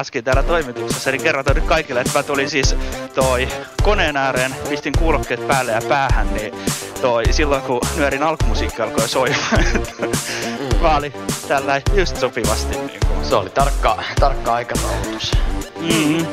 Dumaskin täällä toimituksessa, niin kerrotaan nyt kaikille, että mä tulin siis toi koneen ääreen, pistin kuulokkeet päälle ja päähän, niin toi silloin kun nyörin alkumusiikki alkoi soimaan, mä olin tällä just sopivasti niinku. Se oli tarkka, tarkka aikataulutus. Mm-hmm.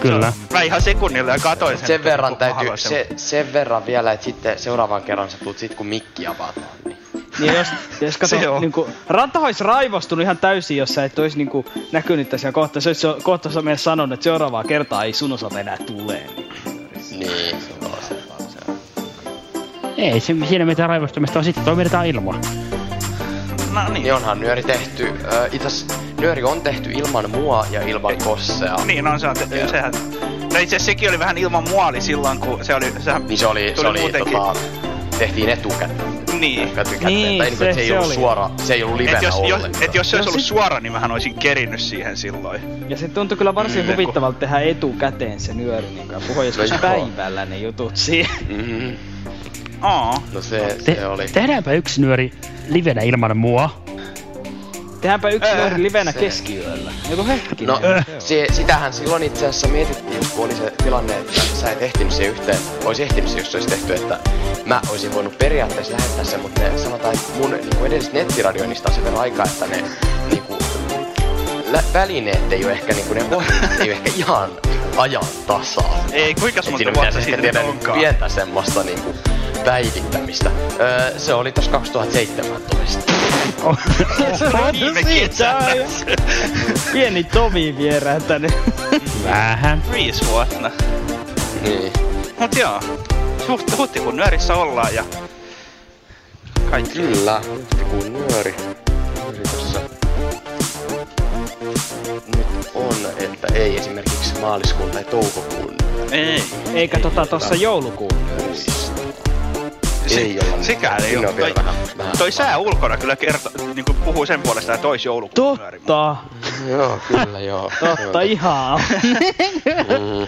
Kyllä. Mä ihan sekunnilla ja katoin sen. Sen verran kun täytyy, se, sen verran vielä, että sitten seuraavan kerran sä tulet sit kun mikki avataan. Niin. Niin jos, jos kato, Se joo. niinku, Ranta olisi raivostunut ihan täysin, jos sä et olisi niinku, näkynyt tässä kohta. Se olisi jo- kohta se meille sanonut, että seuraavaa kertaa ei sun osalta enää tule. Niin, se on se. Ei se siinä mitään raivostumista on sitten toimitetaan ilman. No Niin niin. onhan nyöri tehty, äh, itäs, nyöri on tehty ilman mua ja ilman kossea. Niin on se, on, te, sehän... No itse sekin oli vähän ilman muoli silloin, kun se oli... Sehän Niin se oli, se oli muutenkin- tota, tehtiin etukäteen. Niin. Etukäteen. Niin, tai niinku, se- että se, ei se ollut oli. suora, se ei ollut Et livenä jos, jos, ollenkaan. et jos se olisi No ollut sit- suora, niin mähän olisin kerinnyt siihen silloin. Ja se tuntui kyllä varsin Mm, huvittavalta tehdä etukäteen se nyöri, niin kuin puhua joskus päivällä ne jutut siihen. Mm, Aa. no se, Te, se oli. tehdäänpä yksi nyöri livenä ilman mua. Tehdäänpä yksi Äh, nyöri livenä se- keskiyöllä. Joku hetkinen. No, Äh. se, sitähän silloin itse asiassa mietittiin, kun oli se tilanne, että sä et ehtinyt siihen yhteen, olisi ehtinyt se, jos se olisi tehty, että mä olisin voinut periaatteessa lähettää sen, mutta ne sanotaan, että mun niin edelliset nettiradioinnista on sen verran aikaa, että ne niin kuin, lä- välineet ei ole ehkä, niin kuin, ne ohjelmat ei ole ehkä ihan ajan tasalla. Ei, kuinka monta siinä vuotta siitä niin onkaan? pientä semmoista niin kuin, päivittämistä. Öö, se oli tossa 2017. Viime kesänä. Pieni Tomi vierähtänyt. Vähän. Viisi vuotta. niin. Mut joo. Huht, huhtikuun nyörissä ollaan ja... Kaikki. Kyllä, huhtikuun nyöri. Nyöri tossa. Nyt on, että ei esimerkiksi maaliskuun tai toukokuun Ei. Eikä tota tossa joulukuun nyörissä. Se, Ei olla. Sekään ei Siinä ole. on vielä Toi, vähän, vähän toi sää ulkona kyllä kertoo, niinku puhuu sen puolesta, että ois joulukuun. Totta. Joo, kyllä joo. Totta ihan. Mm.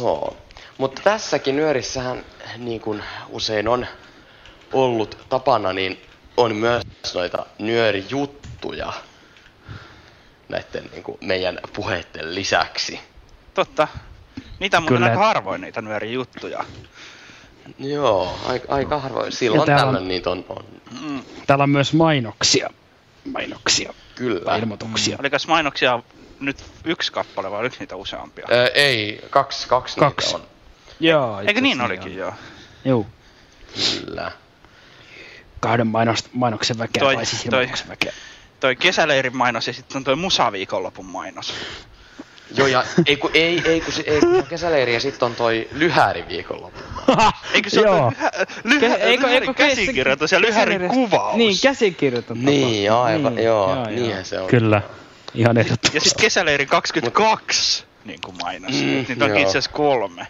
Joo. Mutta tässäkin nyörissähän, niin kuin usein on ollut tapana, niin on myös noita nyörijuttuja näiden niin kuin meidän puheiden lisäksi. Totta. Niitä on muuten Kyllä. aika harvoin niitä nyörijuttuja. Joo, aika, aika harvoin. Silloin täällä tällöin on- niitä on, on Mm. Täällä on myös mainoksia. Mainoksia. kyllä. Ilmoituksia. Olikas mainoksia nyt yksi kappale vai oliko niitä useampia? Ö, ei, kaksi, kaksi, Kaksi. niitä on. Joo. Eikö niin olikin joo? Joo. Kyllä. Kahden mainos, mainoksen väkeä Toi- vai siis toi- ilmoituksen väkeä. Toi kesäleirin mainos ja sitten on toi musaviikonlopun mainos. Joo, ja ei kun, ei, ei, kun, se, ei, kun on kesäleiri ja sitten on toi lyhäri viikonloppu. Eikö se Joo. ole lyhä, lyhä, Ke- eikö- lyhärin eikö- käsikirjoitus ja lyhärin käsikirjoitus- kuvaus? Niin, käsikirjoitus. Niin, aivan, Niin, joo, joo, niinhän joo. se on. Kyllä. Ihan Ja ehdottomasti. sitten kesäleirin 22 niin kuin mainos. Mm, Niitä onkin joo. itse asiassa kolme.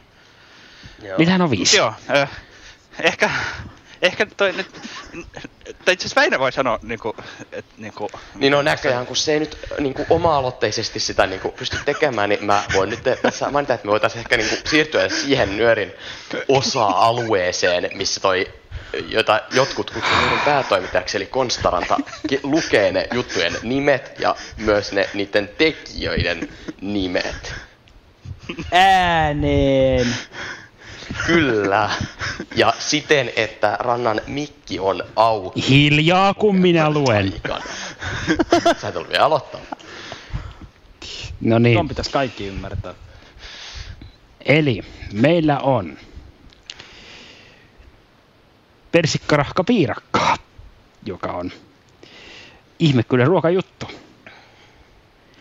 Joo. Niitähän on viisi. Joo, ö, ehkä, ehkä toi nyt, tai itse asiassa Väinö voi sanoa niinku, et niinku... Niin on näköjään, kun se ei nyt niin kuin oma-aloitteisesti sitä niin kuin pysty tekemään, niin mä voin nyt tässä mainita, että me voitaisiin ehkä niin kuin siirtyä siihen nyörin osa-alueeseen, missä toi jota jotkut kutsuvat päätoimittajaksi, eli Konstaranta, lukee ne juttujen nimet ja myös ne niiden tekijöiden nimet. Ääneen. Kyllä. Ja siten, että Rannan mikki on auki. Hiljaa kun minä luen. aikana. Sä et ollut vielä aloittaa. No niin, pitäisi kaikki ymmärtää. eli meillä on persikkarahka piirakkaa, joka on ihme kyllä ruokajuttu.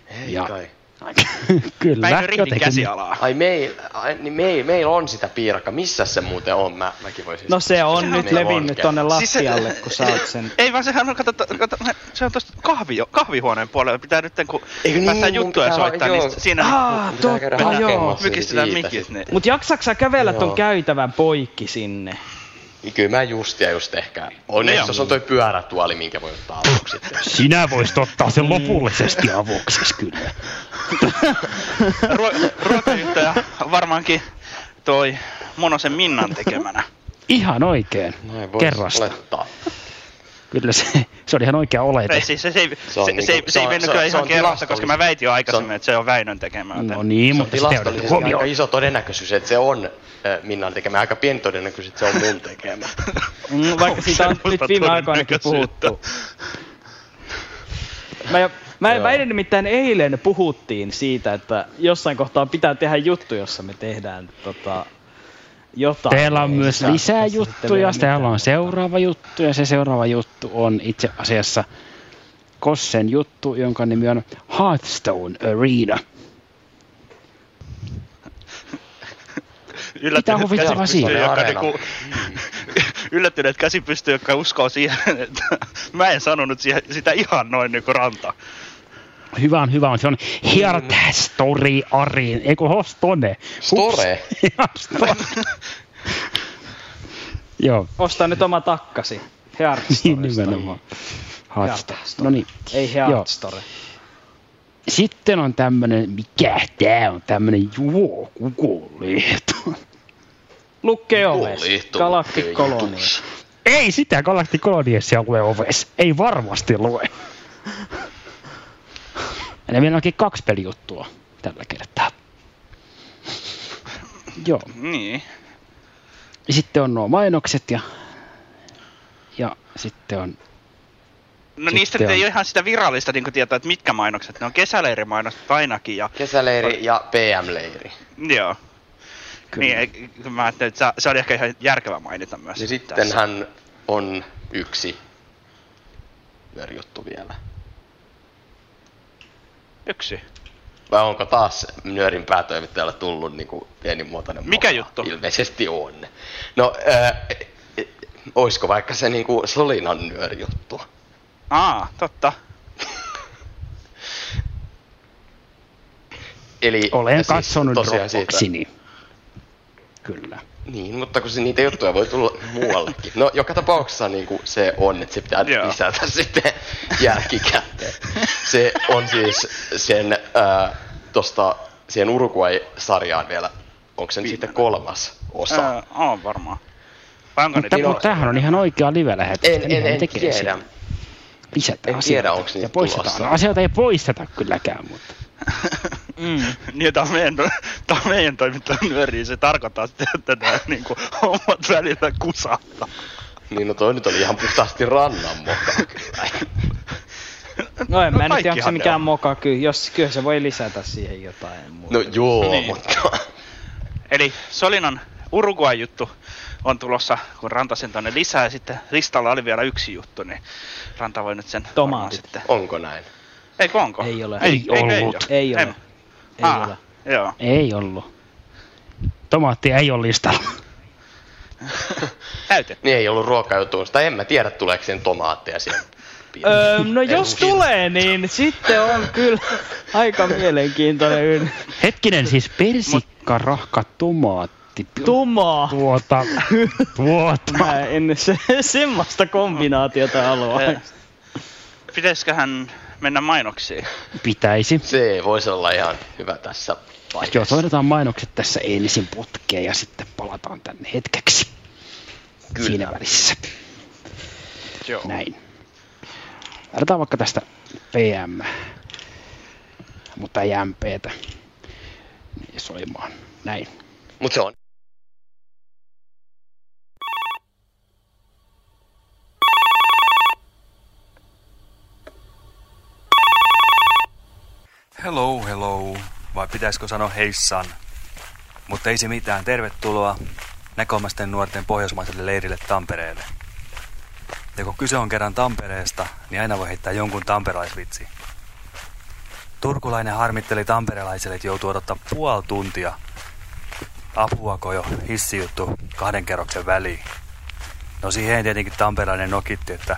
Ei Ja- kai. kyllä, Rihdin jotenkin. käsialaa. Ai, meil, ai niin meil, meillä on sitä piirakkaa. Missä se muuten on? Mä, mäkin voisin... No se on nyt levinnyt tonne Siis lattialle, kun sä oot sen... Ei vaan sehän on, kato, kato, se on tosta kahvi, kahvihuoneen puolella. Pitää nyt, kun Eikö niin, päästään mun juttuja pitää- soittaa, joo. niin siinä Ah, totta, joo. mykistetään mikit. Niin. Mut jaksaks sä kävellä ton käytävän poikki sinne? Niin Kyllä mä just ja just ehkä. Onneksi tuossa on toi pyörätuoli, minkä voi ottaa sitten. Sinä voisit ottaa sen lopullisesti avuksi kyllä. Ruo- ruokajuttaja varmaankin toi Monosen Minnan tekemänä. Ihan oikein. Kerrasta. olettaa. Kyllä se, se oli ihan oikea olete. Ei, siis se, se, ei, Se se, niinku- se, ei- se se ei on- mennyt kyllä ihan on kerrasta, koska mä väitin jo aikaisemmin, että se on Väinön tekemä. No niin, Se on mutta tilastollisesti aika iso todennäköisyys, että se on äh, Minnan tekemä. Aika pieni todennäköisyys, että se on mun tekemä. Mm, vaikka siitä on nyt viime aikoinakin puhuttu. Mä, mä Joo. väitän nimittäin eilen puhuttiin siitä, että jossain kohtaa pitää tehdä juttu, jossa me tehdään tota, jotain. Teillä on myös lisää juttuja, täällä on seuraava juttu ja se seuraava juttu on itse asiassa Kossen juttu, jonka nimi on Hearthstone Arena. Huvittavaa käsi pystyy, joka niinku, yllättyneet käsi pystyy, jotka uskoo siihen, että mä en sanonut siihen, sitä ihan noin niinku ranta. Hyvä on, hyvä on. Se on Hearthstone Arena. Eikö Hostone? Store? Store. Joo, Osta nyt oma takkasi. niin Hearthstoresta. nimenomaan. Hearthstone. Hearthstone. No niin. Ei Joo. Hearthstore. Sitten on tämmönen, mikä tää on, tämmönen juo kukolehto. Lukke oves. Lukee jutussa. Ei sitä Galactic Coloniessia lue ovessa. Ei varmasti lue. Ja meillä onkin kaksi pelijuttua tällä kertaa. Joo. Niin. Ja sitten on nuo mainokset ja, ja sitten on No Sitten niistä nyt ei on. ole ihan sitä virallista niin tietoa, että mitkä mainokset. Ne on kesäleirimainostot ainakin ja Kesäleiri ja PM-leiri. joo. kyllä. Niin, mä ajattelin, että se- oli ehkä ihan järkevä mainita myös. Ja tässä. sittenhän on yksi juttu vielä. Yksi. Vai onko taas Nyörin päätoimittajalle tullut niinku pienimuotoinen Mikä moka? juttu? Ilmeisesti on. No, ää, oisko vaikka se niinku Solinan Nyöri juttu? Aa, totta. Eli Olen siis katsonut tosiaan Dropboxini. Kyllä. Niin, mutta kun se niitä juttuja voi tulla muuallekin. No, joka tapauksessa niin kuin se on, että se pitää Joo. lisätä sitten jälkikäteen. Se on siis sen, ää, tosta, siihen Uruguay-sarjaan vielä, onko se sitten kolmas osa? Ää, on varmaan. Mutta, mutta tämähän on ihan oikea live-lähetys. En, en, en tekee tiedä. Lisätään En tiedä, asioita onko niitä ja poistetaan. tulossa. No, asioita ei poisteta kylläkään, mutta Mm. Niin, tää on meidän, tää on meidän toimittajan nyöriin. Se tarkoittaa sitten, että nämä niinku, hommat välillä kusahtaa. Niin, no toi nyt oli ihan puhtaasti rannan moka. No en No mä nyt tiedä, onko se mikään on. moka. Kyllä, jos, kyllä se voi lisätä siihen jotain muuta. No joo, Niin. mutta... Eli Solinan Uruguay-juttu on tulossa, kun Ranta sen tonne lisää. Ja sitten listalla oli vielä yksi juttu, niin Ranta voi nyt sen Tomaatit. sitten. Onko näin? Eikö onko? Ei ole. Ei ollut. Ei ole. Ei. Ei Aa, ole. Joo. ei ollut. Tomaattia ei ole listalla. Täyte. Niin ei ollut ruokajutuista. En mä tiedä, tuleeko sen tomaatteja siihen. Öö, no En jos tulee, niin sitten on kyllä aika mielenkiintoinen Hetkinen, siis persikka, rahka, tomaatti. Tumaa. Tuota, tuota. Mä en se, semmoista kombinaatiota halua. Pitäisiköhän mennä mainoksiin? Pitäisi. Se voisi olla ihan hyvä tässä vaiheessa. Joo, hoidetaan mainokset tässä ensin putkeen ja sitten palataan tänne hetkeksi. Kyllä. siinä välissä. Joo. Näin. Laitetaan vaikka tästä PM, mutta ei MPtä. Soimaan. Näin. Mut se on. Hello, hello. Vai pitäisikö sanoa heissan? Mutta ei se mitään. Tervetuloa näkomasten nuorten pohjoismaiselle leirille Tampereelle. Ja kun kyse on kerran Tampereesta, niin aina voi heittää jonkun tamperaisvitsi. Turkulainen harmitteli tamperelaiselle, että joutuu odottaa puoli tuntia apuako jo hissijuttu kahden kerroksen väliin. No siihen tietenkin tamperelainen nokitti, että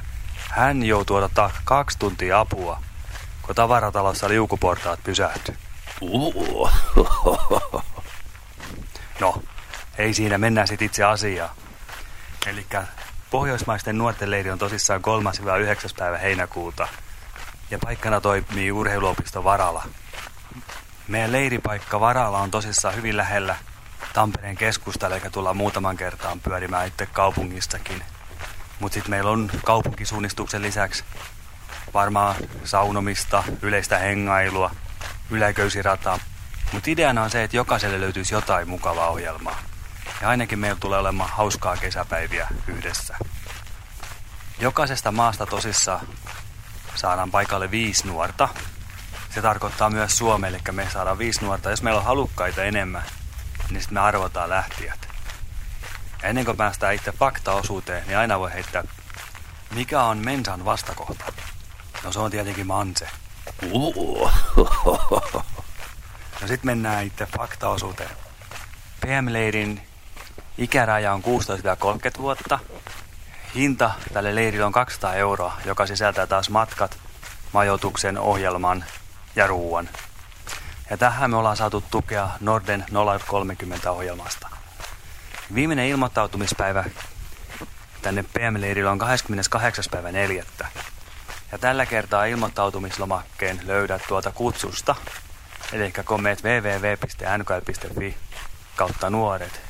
hän joutuu odottaa kaksi tuntia apua, kun tavaratalossa liukuportaat pysähtyi. No, ei siinä, mennään sitten itse asiaan. Eli Pohjoismaisten nuorten leiri on tosissaan 3-9. päivä heinäkuuta. Ja paikkana toimii urheiluopisto Varala. Meidän leiripaikka Varala on tosissaan hyvin lähellä Tampereen keskusta, eli tullaan muutaman kertaan pyörimään itse kaupungistakin. Mutta sitten meillä on kaupunkisuunnistuksen lisäksi varmaan saunomista, yleistä hengailua, yläköysirataa. Mutta ideana on se, että jokaiselle löytyisi jotain mukavaa ohjelmaa. Ja ainakin meillä tulee olemaan hauskaa kesäpäiviä yhdessä. Jokaisesta maasta tosissaan saadaan paikalle viisi nuorta. Se tarkoittaa myös Suomelle, eli me saadaan viisi nuorta. Jos meillä on halukkaita enemmän, niin sitten me arvotaan lähtijät. Ja ennen kuin päästään itse faktaosuuteen, niin aina voi heittää, mikä on mensan vastakohta? No se on tietenkin manse. No sit mennään itse faktaosuuteen. PM-leirin ikäraja on 16-30 vuotta. Hinta tälle leirille on 200 euroa, joka sisältää taas matkat, majoituksen, ohjelman ja ruuan. Ja tähän me ollaan saatu tukea Norden 030 ohjelmasta. Viimeinen ilmoittautumispäivä tänne PM-leirille on 28. päivä 4. Ja tällä kertaa ilmoittautumislomakkeen löydät tuolta kutsusta. Eli kun meet www.nkl.fi kautta nuoret,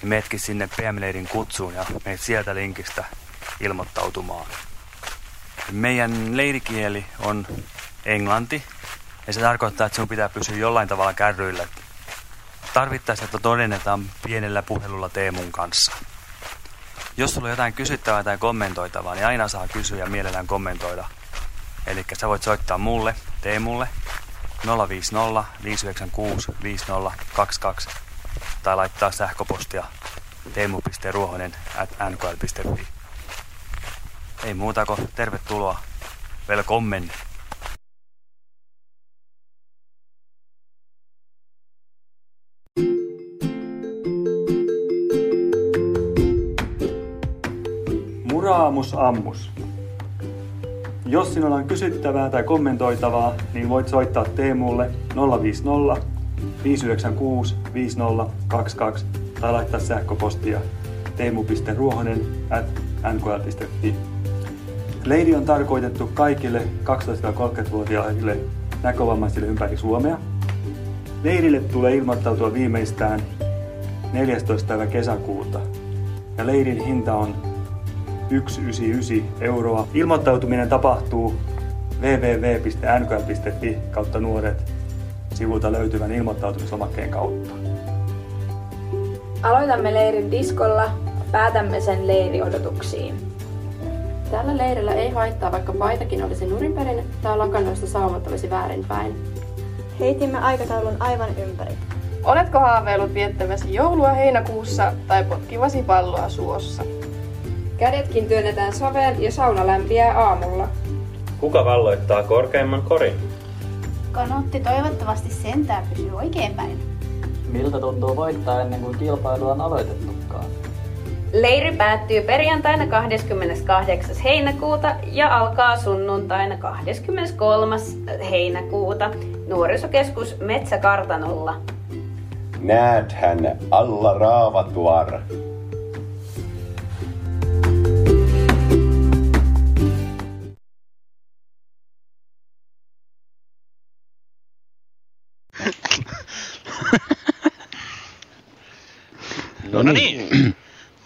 niin meetkin sinne PM-leirin kutsuun ja meet sieltä linkistä ilmoittautumaan. Meidän leirikieli on englanti, ja se tarkoittaa, että sinun pitää pysyä jollain tavalla kärryillä. Tarvittaessa, että todennetaan pienellä puhelulla Teemun kanssa. Jos sulla on jotain kysyttävää tai kommentoitavaa, niin aina saa kysyä ja mielellään kommentoida. Eli sä voit soittaa mulle, Teemulle, 050 596 5022 tai laittaa sähköpostia teemu.ruohonen at nkl.fi. Ei muuta kuin tervetuloa. Velkommen. Muraamus ammus. Jos sinulla on kysyttävää tai kommentoitavaa, niin voit soittaa Teemulle 050 596 5022 tai laittaa sähköpostia teemu.ruohonen at. Leiri on tarkoitettu kaikille 12-30-vuotiaille näkövammaisille ympäri Suomea. Leirille tulee ilmoittautua viimeistään 14. päivä kesäkuuta ja leirin hinta on 199 euroa. Ilmoittautuminen tapahtuu www.nkl.fi kautta nuoret sivulta löytyvän ilmoittautumislomakkeen kautta. Aloitamme leirin diskolla, päätämme sen leiriodotuksiin. Tällä leirillä ei haittaa, vaikka paitakin olisi nurinperin tai lakannoista saumat olisi väärinpäin. Heitimme aikataulun aivan ympäri. Oletko haaveillut viettämässä joulua heinäkuussa tai potkivasi palloa suossa? Kädetkin työnnetään saveen ja sauna lämpiää aamulla. Kuka valloittaa korkeimman korin? Kanotti toivottavasti sentään pysyy oikeinpäin. Miltä tuntuu voittaa ennen kuin kilpailu on aloitettukaan? Leiri päättyy perjantaina 28. heinäkuuta ja alkaa sunnuntaina 23. heinäkuuta nuorisokeskus Metsäkartanolla. Näethän alla raavatuar.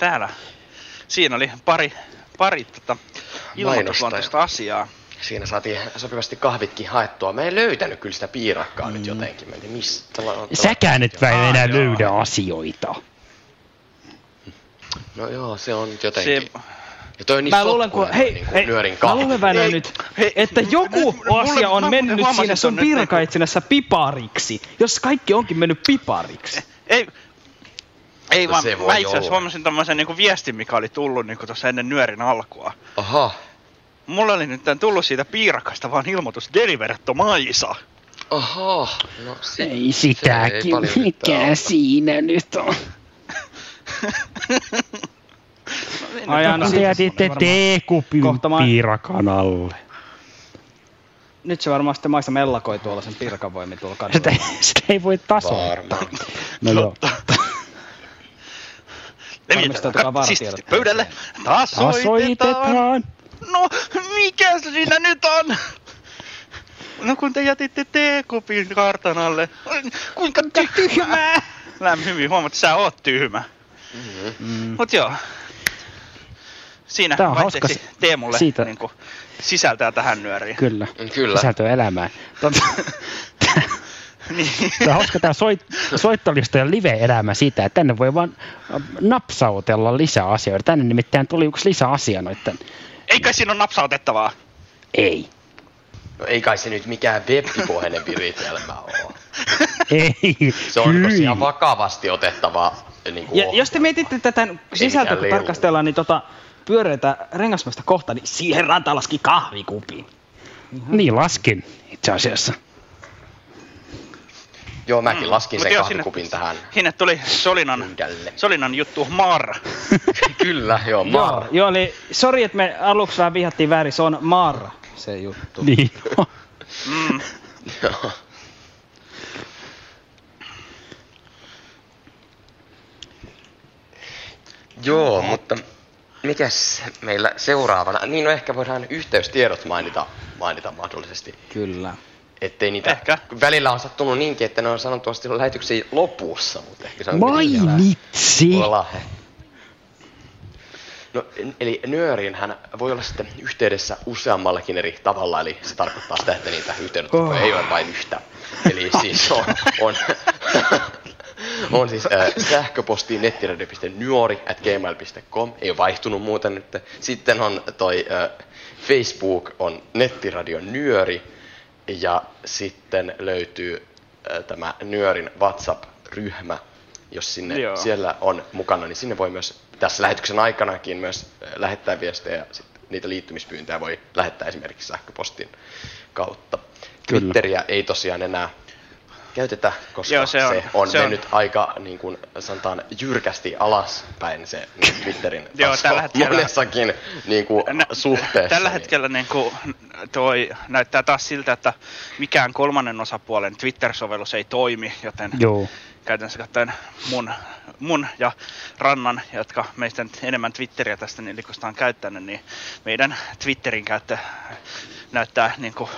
Täällä siinä oli pari, pari tota, ilmoitusluontoista asiaa. Siinä saatiin sopivasti kahvitkin haettua. Mä en löytänyt kyllä sitä piirakkaa Mm. nyt jotenkin. Mä en tiedä, mistä. Säkään et Ah, enää joo. löydä asioita. No joo, se on nyt jotenkin. Se- Ja toi on niin Mä luulen, kun, hei, niin kuin hei nyörin mä luulen Väinö nyt, että joku asia on mä mennyt huomasin siinä sun piirakaitsinassa pipariksi, jos kaikki onkin mennyt pipariksi. Ei, ei vaan, se mä itse asiassa huomasin tommosen niinku viestin, mikä oli tullut niinku tuossa ennen nyörin alkua. Aha. Mulla oli nyt tän tullut siitä piirakasta vaan ilmoitus Deliveretto Maisa. Aha. No se, Ei se ei sitäkin, paljon mitään mikä siinä nyt on. Ai, anna Kun siitä te jätitte varmaan. teekupin alle. Nyt se varmaan sitten maista mellakoi tuolla sen piirakan voimin tuolla kadulla. Sitä, sitä ei voi tasoittaa. Varmaan. No joo. Varmistautukaa Kat- siis pöydälle. Tasoitetaan. Tasoitetaan. No, mikä se siinä nyt on? No kun te jätitte teekupin kartan alle. Kuinka tyhmää? Lämmin hyvin huomaat, että sä oot tyhmä. Mm. Mut joo. Siinä Tää on hauska Teemulle siitä- niinku, sisältää tähän nyöriin. Kyllä. Kyllä. Sisältöä elämään. Tota, Niin. Tämä on hauska tämä soit, soittolistojen live-elämä siitä, että tänne voi vaan äh, napsautella lisää asioita. Tänne nimittäin tuli yksi lisäasia noitten. Eikä siinä ole napsautettavaa. Ei. No ei kai se nyt mikään webbipohjainen viritelmä ole. Ei. Se on Hyi. tosiaan vakavasti otettava niin kuin Ja jos te mietitte tätä sisältöä, kun tarkastellaan, niin tota pyöreitä rengasmasta kohta, niin siihen ranta laski kahvikupi. Niin laskin itse asiassa. Joo, mäkin laskin Mut sen joo, kahvikupin tähän. Sinne tuli Solinan. Solinan juttu Mar. Kyllä, joo, Joo, Mar. joo, eli sori, että me aluksi vähän vihattiin väärin, se on Marra se juttu. Niin. Mm. Joo. Joo, mutta mikäs meillä seuraavana? Niin no ehkä voidaan yhteystiedot mainita, mainita mahdollisesti. Kyllä. Ettei niitä, Ehkä. välillä on sattunut niinkin, että ne on sanotusti lähetyksen lopussa, mutta ehkä se on Mainitsi. voi olla. No, eli nyöriin hän voi olla sitten yhteydessä useammallakin eri tavalla, eli se tarkoittaa sitä, että niitä yhteydenottoja Oh. ei ole vain yhtä. Eli siis on, on, on siis äh, sähköposti nettiradio.nyori at gmail.com, ei ole vaihtunut muuten nyt. Sitten on toi äh, Facebook on nettiradio nyöri ja sitten löytyy äh, tämä nyörin WhatsApp-ryhmä, jos sinne Joo. siellä on mukana, niin sinne voi myös tässä lähetyksen aikanakin myös äh, lähettää viestejä ja sit niitä liittymispyyntöjä voi lähettää esimerkiksi sähköpostin kautta. Kyllä. Twitteriä ei tosiaan enää käytetä, koska Joo, se on- se on se on- mennyt aika niin kuin sanotaan jyrkästi alaspäin se Twitterin Joo, tällä hetkellä- monessakin niin kuin, Nä- suhteessa. Tällä niin- hetkellä niin kuin, toi näyttää taas siltä, että mikään kolmannen osapuolen Twitter-sovellus ei toimi, joten Joo. käytännössä katsoen mun, mun ja Rannan, jotka meistä nyt enemmän Twitteriä tästä niin on käyttänyt, niin meidän Twitterin käyttö näyttää niin kuin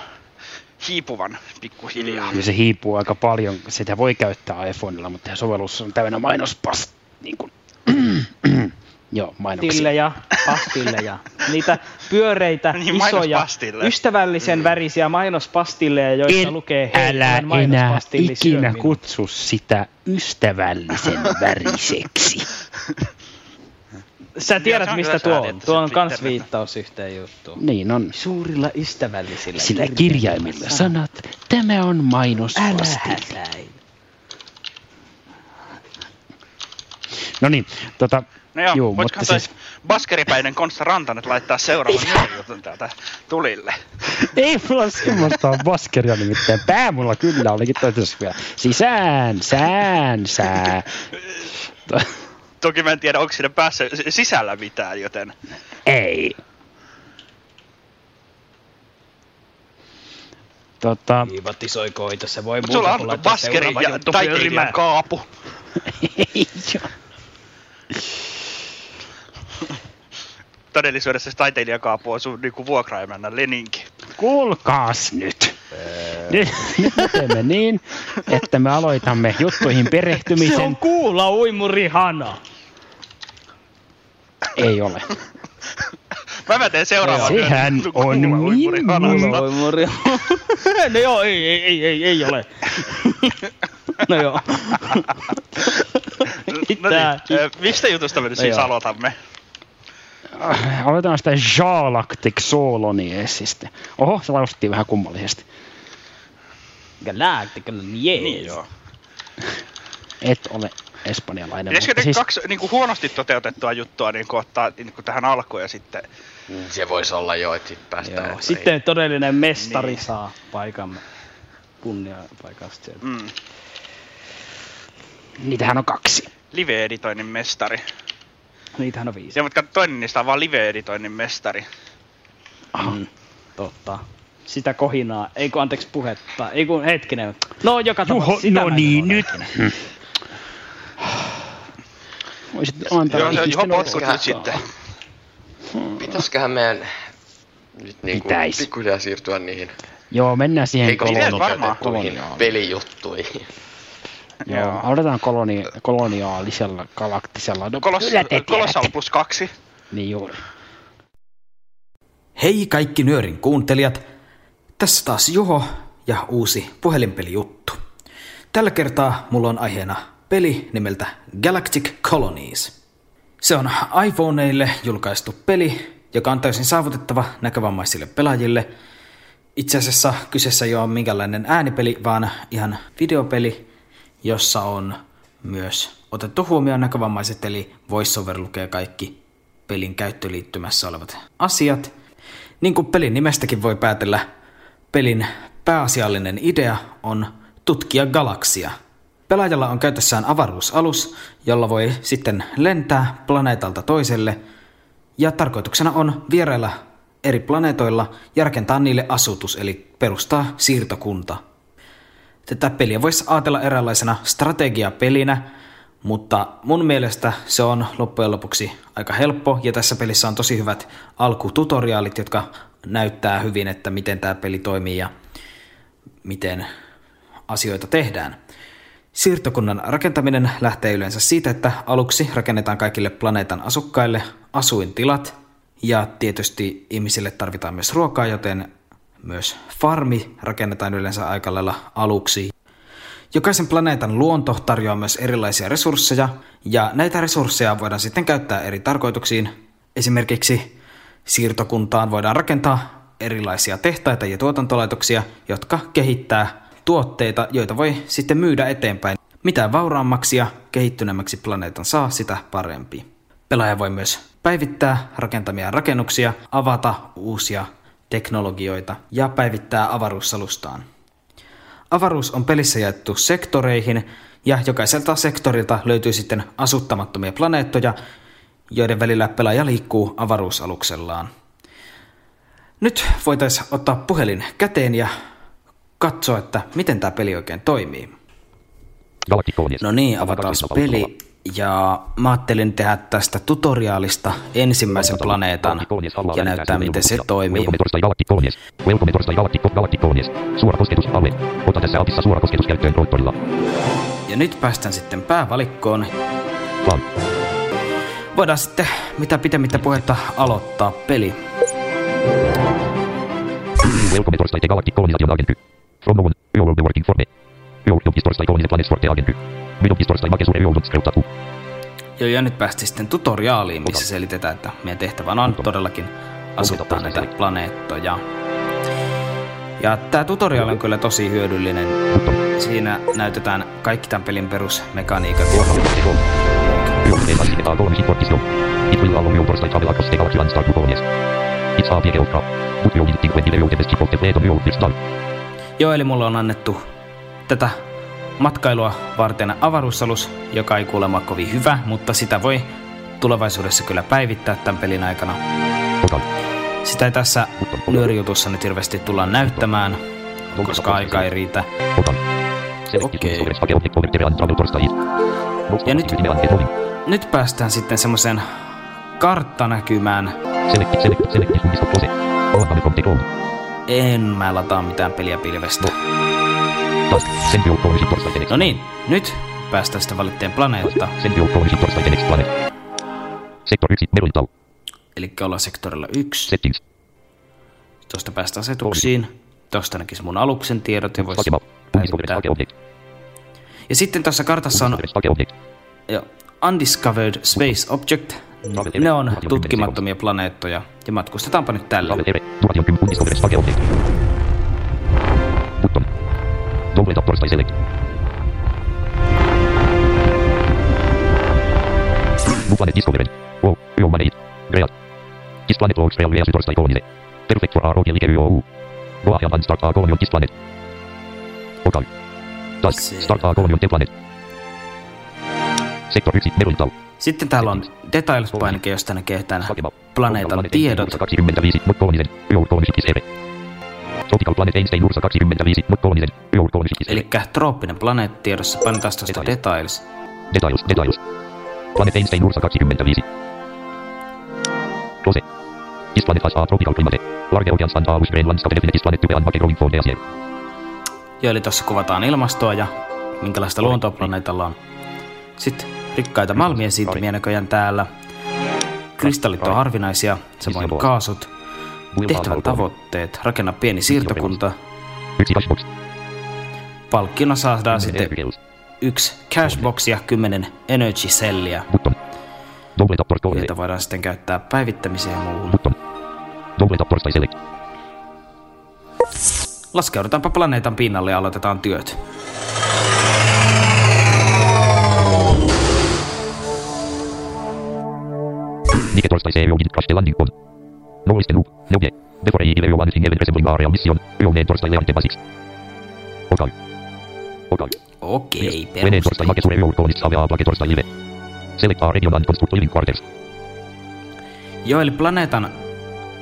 hiipuvan pikkuhiljaa. Ja se hiipuu aika paljon. Sitä voi käyttää iPhoneilla, mutta sovellus on täynnä mainospas. Niin kuin, joo, mainoksia. Pastilleja, pastilleja. Niitä pyöreitä, Niin, isoja, ystävällisen värisiä mainospastilleja, joissa En, lukee hei, älä enää ikinä minua." kutsu sitä ystävällisen väriseksi. Sä Joo, tiedät, on mistä tuo on. Tuo on kans viittaus yhteen juttuun. Niin on. Suurilla ystävällisillä. Sillä kirjaimilla sanat, tämä on mainospastille. hätäile. No niin, tota, No joo, juu, mutta toi siis baskeripäinen Konsta Rantanen laittaa seuraavan jutun täältä tulille? ei mulla semmoista ole baskeria nimittäin. Pää mulla kyllä olikin toisessa vielä. Sisään, sään, sää. To- Toki mä en tiedä, onko siinä päässä sisällä mitään, joten... Ei. Tota, Privatisoikoita, se voi Mut sulla muuta kuin on laittaa baskeri seuraava ja taiteilijan kaapu. ei joo. Todellisuudessa se taiteilijakaapu on sun niinku vuokraimännän leninki. Kuulkaas nyt. Nyt, nyt me teemme niin, että me aloitamme juttuihin Se perehtymisen. on kuula uimuri hana. Ei ole. Mä mä teen seuraavan. Sehän on. Uimuri. no joo, ei, ei, ei, ei, ei ole. no joo. No niin, ö, mistä jutusta me nyt No siis aloitamme? Aloitetaan sitä Galactic Soloniesista. Oho, se lausuttiin vähän kummallisesti. Galactical, yes. Niin joo. Et ole espanjalainen. Pitäisikö nyt siis, kaksi niin kuin huonosti toteutettua juttua niin kuin ottaa niin kuin tähän alkuun ja sitten... Se voisi olla jo, että sit päästään. Joo. että Sitten todellinen mestari Niin. saa paikamme. Kunnia paikasta sieltä. Mm. niitähän on kaksi. Live-editoinnin mestari. Niitähän on viisi. Ja mutta toinen niistä on vaan live-editoinnin mestari. Mm, totta. Sitä kohinaa, ei kun anteeksi puhetta, ei kun hetkinen. No joka tapauksessa sitä no niin, nyt. Voisit antaa Joo, se on ihmisten Juho potkut sitten. Pitäisköhän meidän nyt niinku Pitäis. pikkuhiljaa siirtyä niihin Joo, mennään siihen koloniaaliin. pelijuttuihin. Joo, aloitetaan koloni, koloniaalisella galaktisella. No, Kolos, kyllä te tiedätte. Kolossal plus kaksi. Niin juuri. Hei kaikki nyörin kuuntelijat. Tässä taas Juho ja uusi puhelinpelijuttu. Tällä kertaa mulla on aiheena peli nimeltä Galactic Colonies. Se on iPhoneille julkaistu peli, joka on täysin saavutettava näkövammaisille pelaajille. Itse asiassa kyseessä ei ole minkäänlainen äänipeli, vaan ihan videopeli, jossa on myös otettu huomioon näkövammaiset, eli VoiceOver lukee kaikki pelin käyttöliittymässä olevat asiat. Niin kuin pelin nimestäkin voi päätellä, pelin pääasiallinen idea on tutkia galaksia. Pelaajalla on käytössään avaruusalus, jolla voi sitten lentää planeetalta toiselle, ja tarkoituksena on vierailla eri planeetoilla ja rakentaa niille asutus, eli perustaa siirtokunta. Tätä peliä voisi ajatella eräänlaisena strategiapelinä, mutta mun mielestä se on loppujen lopuksi aika helppo, ja tässä pelissä on tosi hyvät alkututoriaalit, jotka näyttää hyvin, että miten tämä peli toimii ja miten asioita tehdään. Siirtokunnan rakentaminen lähtee yleensä siitä, että aluksi rakennetaan kaikille planeetan asukkaille asuintilat, ja tietysti ihmisille tarvitaan myös ruokaa, joten myös farmi rakennetaan yleensä aika lailla aluksi. Jokaisen planeetan luonto tarjoaa myös erilaisia resursseja, ja näitä resursseja voidaan sitten käyttää eri tarkoituksiin. Esimerkiksi siirtokuntaan voidaan rakentaa erilaisia tehtaita ja tuotantolaitoksia, jotka kehittää tuotteita, joita voi sitten myydä eteenpäin. Mitä vauraammaksi ja kehittyneemmäksi planeetan saa, sitä parempi. Pelaaja voi myös päivittää rakentamia rakennuksia, avata uusia teknologioita ja päivittää avaruussalustaan. Avaruus on pelissä jaettu sektoreihin, ja jokaiselta sektorilta löytyy sitten asuttamattomia planeettoja, joiden välillä pelaaja liikkuu avaruusaluksellaan. Nyt voitaisiin ottaa puhelin käteen ja katsoa, että miten tämä peli oikein toimii. No niin, avataan peli. Ja mä ajattelin tehdä tästä tutoriaalista ensimmäisen planeetan ja näyttää miten se toimii. Welcome torstai. Ota tässä suora kosketus käyttöön. Ja nyt päästään sitten päävalikkoon. Plan. Voidaan sitten mitä pitemmittä puhetta aloittaa peli. Welcome torstai te Galactic Colonization Agency. From one. Your world working for me. Your job is torstai colonies planets for the agency. My job is torstai makesure your job skriutatu. Joo, ja nyt päästiin sitten tutoriaaliin, missä selitetään, että meidän tehtävänä on todellakin asuttaa näitä planeettoja. Ja tämä tutoriaali on kyllä tosi hyödyllinen. Siinä näytetään kaikki tämän pelin perusmekaniikat. Is will you. It's a big ultra. But you didn't when you the best of the fate of your first time. Joo, eli mulla on annettu tätä matkailua varten avaruusalus, joka ei kuulemma kovin hyvä, mutta sitä voi tulevaisuudessa kyllä päivittää tämän pelin aikana. Sitä ei tässä nyörijutussa nyt hirveästi tulla näyttämään, koska aika ei riitä. Okei. Ja nyt, nyt päästään sitten semmoiseen karttanäkymään. Select, select, select En mä lataa mitään peliä pilvestä. Next. No niin, nyt päästään sitten valitteen planeetta. Sektor 1. Meroital. Eli ollaan sektorilla 1. Settings. Tuosta päästä asetuksiin. Tuosta näkisi mun aluksen tiedot ja voisi Object. Ja sitten tässä kartassa on jo Undiscovered Space Object. Ne on tutkimattomia planeettoja. Ja matkustetaanpa nyt tällä. Travel Ere. Duration 10. Undiscovered Hake Object. Button. Double tap torstai select. New planet discovered. Wow. Yom maneit. Great. This planet looks real real torstai kolmille. Perfect for our. Go ahead and start our colony on this planet. Okay. Task. Start our planet. Sektor 1. Meroital. Sitten täällä on Details-painike, josta näkee tämän planeetan tiedot. 25. Mut kolmisen. Your colony ship is ere. Tropical planet Einstein Ursa 25. Mut kolmisen. Eli trooppinen planeetti tiedossa. Painetaan tuosta Details. Details. Details. Planet Einstein Ursa 25. Close. This planet has a tropical climate. Large oceans and a lush green landscape definite this planet to be unpacked growing for days here. Joo, eli tuossa kuvataan ilmastoa ja minkälaista luontoa planeetalla on. Sitten rikkaita malmien siirtymiä näköjään täällä. Kristallit on harvinaisia, samoin kaasut. Tehtävän tavoitteet, rakenna pieni siirtokunta. Palkkiona saadaan sitten yksi cashbox ja kymmenen energy torstai joita voidaan sitten käyttää päivittämiseen ja muuhun. Laskeudutaanpa planeetan pinnalle ja aloitetaan työt. Nike torstai se EU crash the landing on. No the loop. No yeah. Before I give you one thing even resembling area mission. You name torstai leante basics. Okay. Okay. Okei, Veneen torstai perusteltu. make sure your colonists have a plage torstai live. Select a region and construct living quarters. Joo, eli planeetan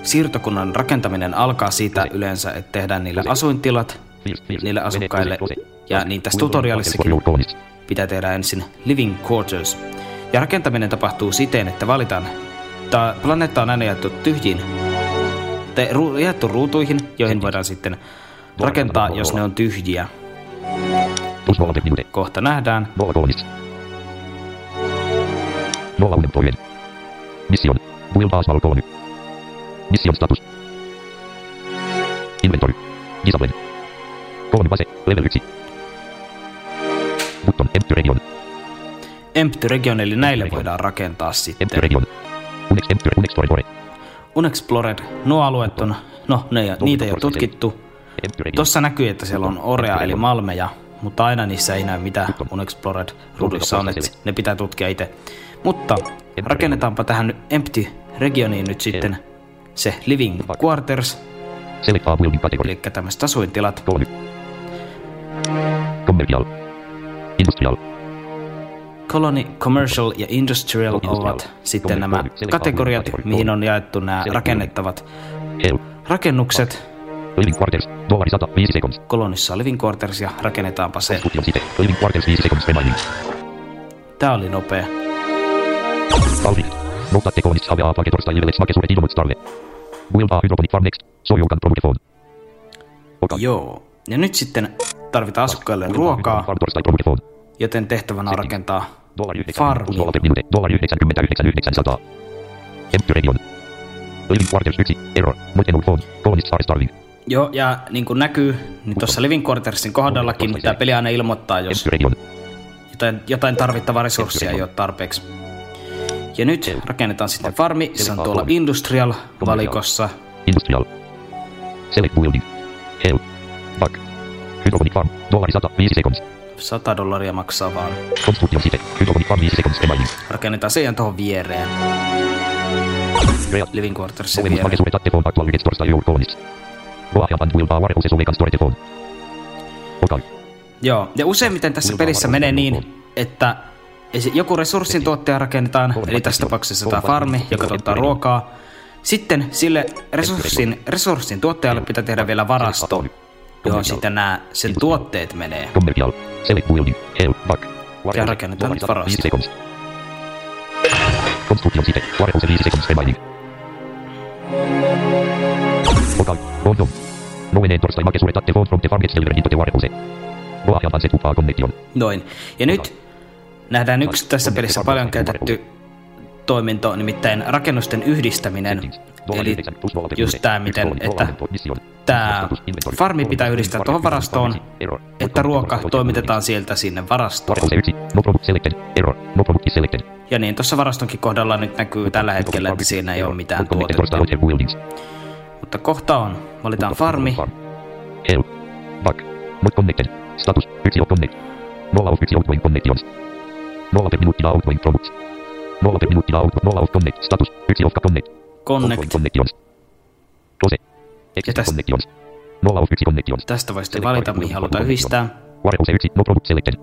siirtokunnan rakentaminen alkaa siitä yleensä, että tehdään niille asuintilat niille asukkaille. Ja niin tässä tutorialissakin pitää tehdä ensin living quarters. Ja rakentaminen tapahtuu siten, että valitaan, tämä planeetta on aina jaettu tyhjiin, tai ru, jaettu ruutuihin, joihin voidaan sitten rakentaa, jos ne on tyhjiä. Kohta nähdään. Colonists. Nolla unemployed. Mission. Small colony. Mission status. Inventory. Discipline. Colony base. Level 1. Button. Empty region. Empty region, eli näille voidaan rakentaa sitten. Empty region. Unexplored, nuo alueet on, no ne, niitä ei ole tutkittu. Tuossa näkyy, että siellä on orea eli malmeja, mutta aina niissä ei näy mitä Unexplored ruudussa on, että ne pitää tutkia itse. Mutta rakennetaanpa tähän empty regioniin nyt sitten se living quarters, eli tämmöiset asuintilat. Commercial. Industrial. Colony, commercial ja industrial ovat sitten nämä kategoriat, mihin on jaettu nämä rakennettavat rakennukset. Living quarters. Dollari 100. 5 seconds. Kolonissa on living quarters ja rakennetaanpa se. Living quarters 5 seconds remaining. Tää oli nopea. Alvin. Note that the colonists have a plage torstai live. Let's make sure it starve. Build a hydroponic farm next. So you can produce phone. Okay. Joo. Ja nyt sitten tarvitaan asukkaille ruokaa, joten tehtävänä on rakentaa Dollari 9. farmi. Dollari per minuutti. Dollari 99 900. Empty region. Living quarters 1. Error. Not enough phone. Colonists are starving. Joo, ja niin kuin näkyy, niin tuossa Living Quartersin kohdallakin tämä peli aina ilmoittaa, jos jotain, jotain tarvittavaa resurssia ei ole tarpeeksi. Ja nyt rakennetaan sitten farmi, se on tuolla Industrial-valikossa. Industrial. Select building. Hell. Back. Hydroponic farm. Dollari 100. 5 seconds. 100 dollaria maksaa vaan. Construction site. Hydroponic farm 5 seconds remaining. Rakennetaan se ihan tuohon viereen. Living Quartersin Movemos viereen. Joo, ja useimmiten tässä pelissä menee niin, että joku resurssin tuottaja rakennetaan, eli tässä tapauksessa tämä farmi, joka tuottaa ruokaa. Sitten sille resurssin, resurssin tuottajalle pitää tehdä vielä varasto, johon sitten nämä sen tuotteet menee. Commercial. Select building. Hell. Back. Ja rakennetaan nyt varasto. 5 seconds. Construction site. Warehouse 5 seconds remaining. On home. No eneen torstai make sure that the phone from the farm delivered into the warehouse. Go ahead and set up a connection. Noin. Ja nyt nähdään yksi tässä pelissä paljon käytetty toiminto, nimittäin rakennusten yhdistäminen. Eli just tämä miten, että tämä farmi pitää yhdistää tuohon varastoon, että ruoka toimitetaan sieltä sinne varastoon. Ja niin, tuossa varastonkin kohdalla nyt näkyy tällä hetkellä, että siinä ei ole mitään tuotetta. Mutta kohta on. Valitaan farmi. Help. Back. Not connected. Status. Yksi of connect. Nolla of yksi outgoing connections. Nolla per minuuttia outgoing products. Nolla minuuttia out. Nolla connect. Status. Yksi of connect. Connect. Connections. Close. Exit tästä- connections. Nolla of yksi connections. Tästä voi sitten valita, mihin halutaan yhdistää. Warehouse yksi. No product selected.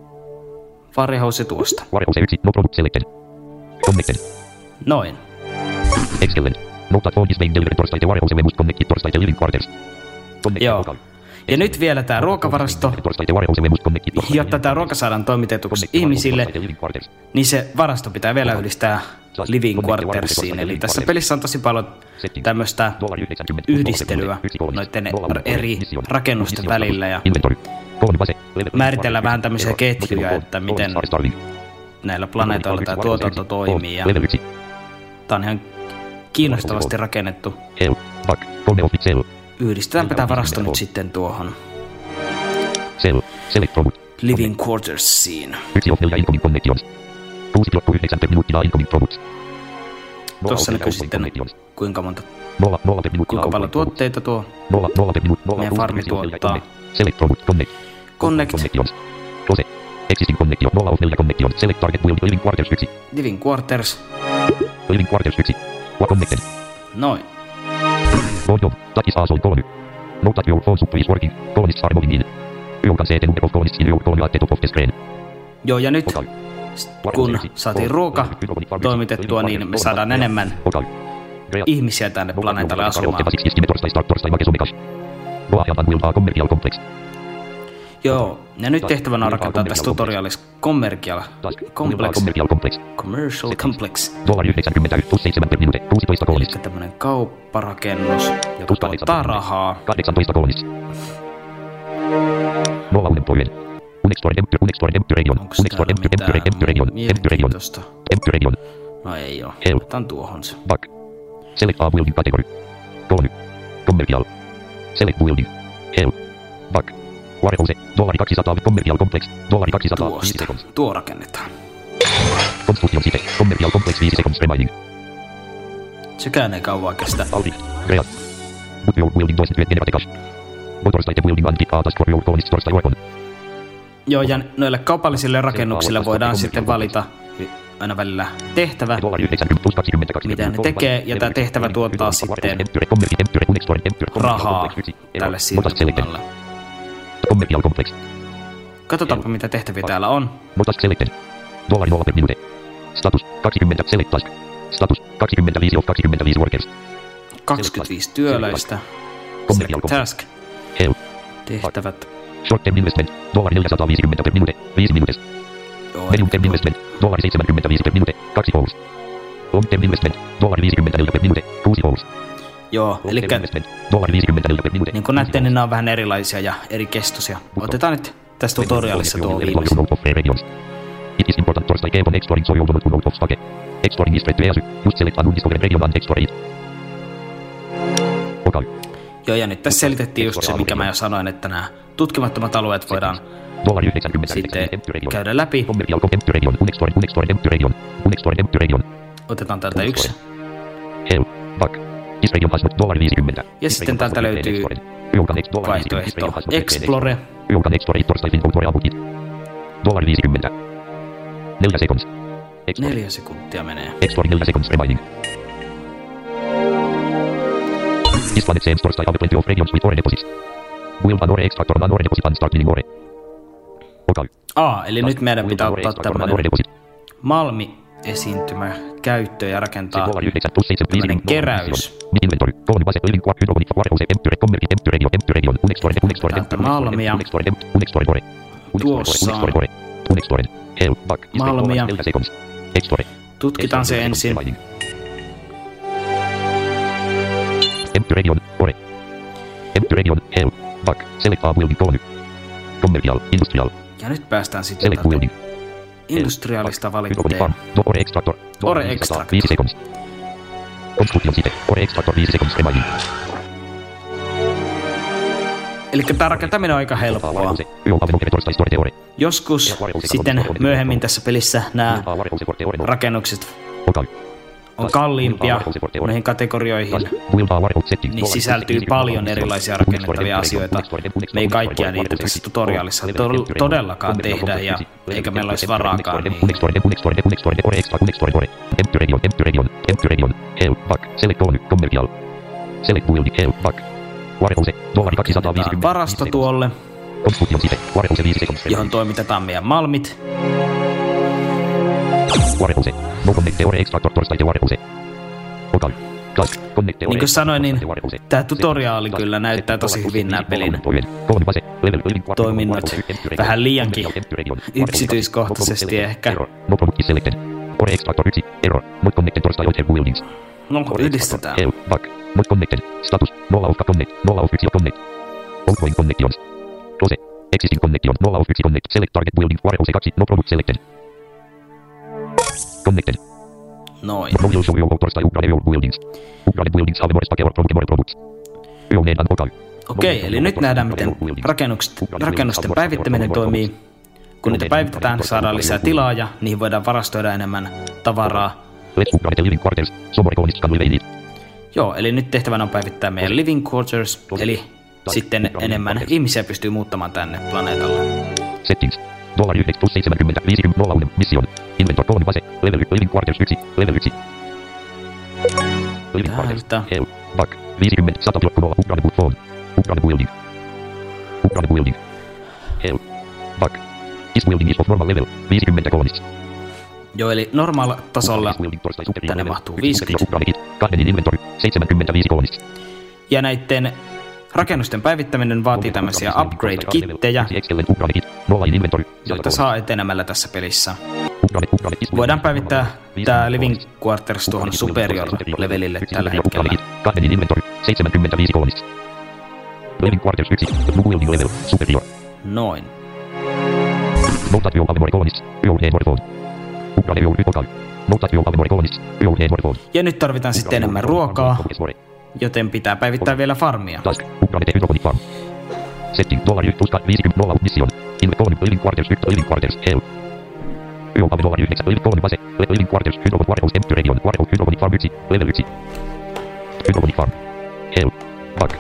Warehouse tuosta. Warehouse yksi. No product selected. Connected. Noin. Excellent. Note that phone is being delivered torstai. The warehouse we must connect it. The living quarters. Connect. Joo. Ja nyt vielä tämä ruokavarasto. Jotta tämä ruoka saadaan toimitetuksi ihmisille, niin se varasto pitää vielä yhdistää living quartersiin. Eli tässä pelissä on tosi paljon tämmöistä yhdistelyä noiden eri rakennusten välillä ja määritellään vähän tämmöisiä ketjuja, että miten näillä planeetoilla tämä tuotanto toimii. Ja tämä on ihan kiinnostavasti rakennettu. Yhdistetäänpä tämä varasto nyt sitten tuohon Cell. Select product. living quartersiin. Yksi of neljä incoming connections. 6,9 per minuuttia incoming products. Tuossa näkyy sitten kuinka monta Nolla, nolla kuinka paljon tuotteita tuo Nolla, nolla per minuuttia. Nolla, meidän farmi kuusi, tuottaa. connect. Select product. Connect. Connect. Connections. Close. Existing connection. Nolla of neljä connections. Select target build. Living quarters yksi. living quarters. Living quarters yksi. Connected. Noin. Job. That is also colony. Note that your phone supply is working. Colonists are moving in. You can see the number of colonists in your colony at the top of the screen. Joo, ja nyt kun saatiin ruoka toimitettua, niin me saadaan enemmän ihmisiä tänne planeetalle asumaan. Commercial complex. Joo, ja nyt tehtävänä on rakentaa tässä tutorialissa Commercial Complex. Commercial complex. Commercial Complex. Dollar 91 plus 7 per minuutti. 16 kolonista. Eli tämmönen kaupparakennus, joka tuottaa rahaa. 18 kolonista. Nolla unemployed. Unexplored empty, unexplored empty region. Unexplored empty, empty, empty region. Empty region. Empty region. No ei oo. Help. Otan tuohon se. Back. Select A building category. Colony. Commercial. Select building. Help. Back. Warehouse. Dollari 200. Commercial complex. Dollari 200. 5 Tuosta. Tuo rakennetaan. Construction site. Commercial complex 5 seconds remaining. Sekään ei kauan kestä. Aldi. Real. But your building doesn't get generate cash. Motors the building and keep a task for your colonists torstai work on. Joo, ja noille kaupallisille rakennuksille voidaan sitten valita aina välillä tehtävä, Dollari 90 plus 22. mitä ne tekee, ja tämä tehtävä tuottaa sitten rahaa tälle siirtokunnalle. Commercial complex. Katsotaanpa mitä tehtäviä täällä on. Notas selected. Dollari 0 per minute. Status 20 select task. Status 25 of 25 workers. 25 työläistä. Commercial task. Help. Tehtävät. Short term investment. Dollari 450 per minute. 5 minuutista. Medium term investment. Dollari 75 per minute. 2 hours. Long term investment. Dollari 54 per minute. 6 hours. Joo, eli Dollari 54 per minute. niin kuin näette, niin nämä on vähän erilaisia ja eri kestoisia. Otetaan nyt tässä tutorialissa tuo regions. It is important to stay on exploring so you don't note of stake. Exploring is straight. Just select an undiscovered region and explore it. Okay. Joo, ja nyt tässä selitettiin just se, mikä mä jo sanoin, että nämä tutkimattomat alueet voidaan Dollari 90 sitten käydä läpi. Otetaan täältä yksi. Help. Back. This region has not dollari 50. Ja sitten täältä löytyy vaihtoehto Explore. Dollari 50. 4 seconds. Neljä sekuntia menee. Explore 4 seconds remaining. This planet sends torstai have plenty of regions with ore deposits. Build an ore extractor on an ore deposit and start mining ore. Okay. Aa, eli nyt meidän pitää ottaa tämmönen malmi esiintymä käyttöön ja rakentaa Dollari 9 plus 7 tämmönen keräys. Täältä malmia. Tuossa on Malmia. 4 seconds. Explore. Tutkitaan se ensin. Ore. Back. Select a building. Commercial. Industrial. Ja nyt päästään sitten Select building. Industriaalista valitteen. ore extractor. Ore Extract. 5 seconds. Construction site. Ore Extractor 5 seconds remaining. Eli tämä rakentaminen on aika helppoa. Joskus sitten myöhemmin tässä pelissä nämä rakennukset on kalliimpia noihin kategorioihin, niin sisältyy paljon erilaisia rakennettavia asioita. Me ei kaikkia niitä tässä tutoriaalissa to- todellakaan tehdä, ja eikä meillä olisi varaakaan. Niin. 250. Varasto tuolle, Construction site, warehouse 5 seconds. johon toimitetaan meidän malmit. No extractor torstai Niin kuin sanoin, niin tämä tutoriaali kyllä näyttää tosi hyvin nämä pelin toiminnot vähän liiankin yksityiskohtaisesti ehkä. No product is selected. Ore extractor 1, error. Not connected torstai outer buildings. No, yhdistetään. Back. Not connected. Status, nolla of connect, nolla of 1 connect. Outgoing connections. Close. Existing connection, nolla of 1 connect. Select target building, warehouse 2, no product selected. Connected. Noin. No torstai upgrade your buildings. Upgrade buildings have more more products. And. Okei, eli nyt nähdään, miten rakennukset, rakennusten päivittäminen toimii. Kun niitä päivitetään, saadaan lisää tilaa ja niihin voidaan varastoida enemmän tavaraa. Joo, eli nyt tehtävänä on päivittää meidän living quarters, eli sitten enemmän ihmisiä pystyy muuttamaan tänne planeetalle. Settings. Dollari 9 plus 70 50 0 mission. Inventor kolme base. Level 1 living quarters 1. Level 1. Living quarters. Help. Back. 50 100 0 upgrade phone. Upgrade building. Upgrade building. Help. Back. This building is of normal level. 50 colonists. Joo, eli normaal tasolla tänne mahtuu 50. Upgrade kit. Kahden inventory. 75 colonists. Ja näiden rakennusten päivittäminen vaatii tämmöisiä upgrade-kittejä, joita saa etenemällä tässä pelissä. Voidaan päivittää tää Living Quarters tuohon Superior-levelille tällä hetkellä. Kahden in inventory. 75 colonists. Living quarters 1. Blue building level. Superior. Noin. Ja nyt tarvitaan sitten enemmän ruokaa, joten pitää päivittää vielä farmia. Task. Setting. Dollari 1 plus 50 nolla mission. Colony living quarters 1 living quarters. You have dollari 9 living colony base. Quarters hydroponic warehouse empty region. Warehouse hydroponic farm 1. Level 1. Hydroponic farm. Help. Back.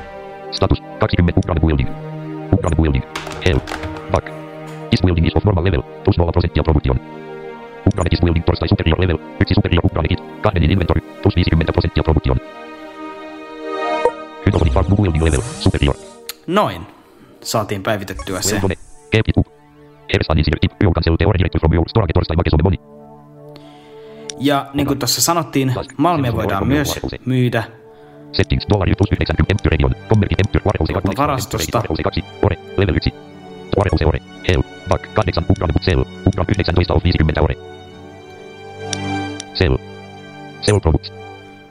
Status. 20 upgrade building. Upgrade building. Help. Back. This building is of normal level. Plus 0 prosenttia production. Upgrade this building torstai superior level. 1 superior upgrade kit. Kahden in inventory. Plus 50 prosenttia production. Noin. Saatiin päivitettyä se. Ja niin kuin tuossa sanottiin, malmia voidaan myös myydä Settings. Dollari plus 90 empty region. Commerci empty. Warehouse 2. varastosta. Warehouse 2. Ore. Level 1. Warehouse ore. Help. Back. 8. Upgrade book sell. Upgrade 19 of 50 ore. Sell. Sell products.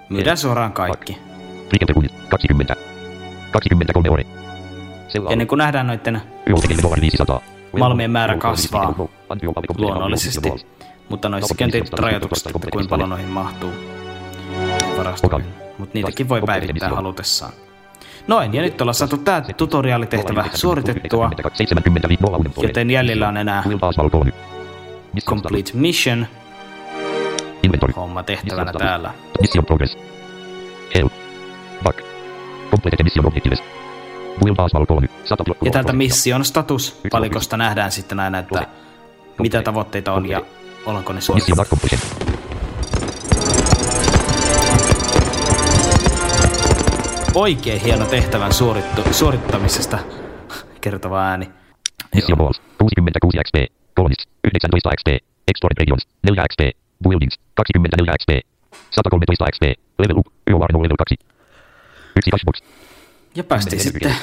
Myydään suoraan kaikki. Liikenteruunit. 20. 23 ore. Ja niin kuin nähdään noitten Yoltekille dollari 500. malmien määrä kasvaa luonnollisesti, mutta noissakin on tietyt rajoitukset, että kuinka paljon noihin mahtuu varastoihin. Mutta niitäkin voi päivittää halutessaan. Noin, ja nyt ollaan saatu tää tutoriaalitehtävä suoritettua, 75 nolla uuden joten jäljellä on enää Complete Mission Inventory. homma tehtävänä täällä. Mission progress. Help. Ja täältä mission status palikosta nähdään sitten aina, että mitä tavoitteita on ja ollaanko ne suoritettu. completion. Oikein hieno tehtävän suorittu, suorittamisesta kertova ääni. Mission walls. 66 XP. Colonists. 19 XP. Explored regions. 4 XP. Buildings. 24 XP. 113 XP. Level up. No level 2. Ja päästiin sitten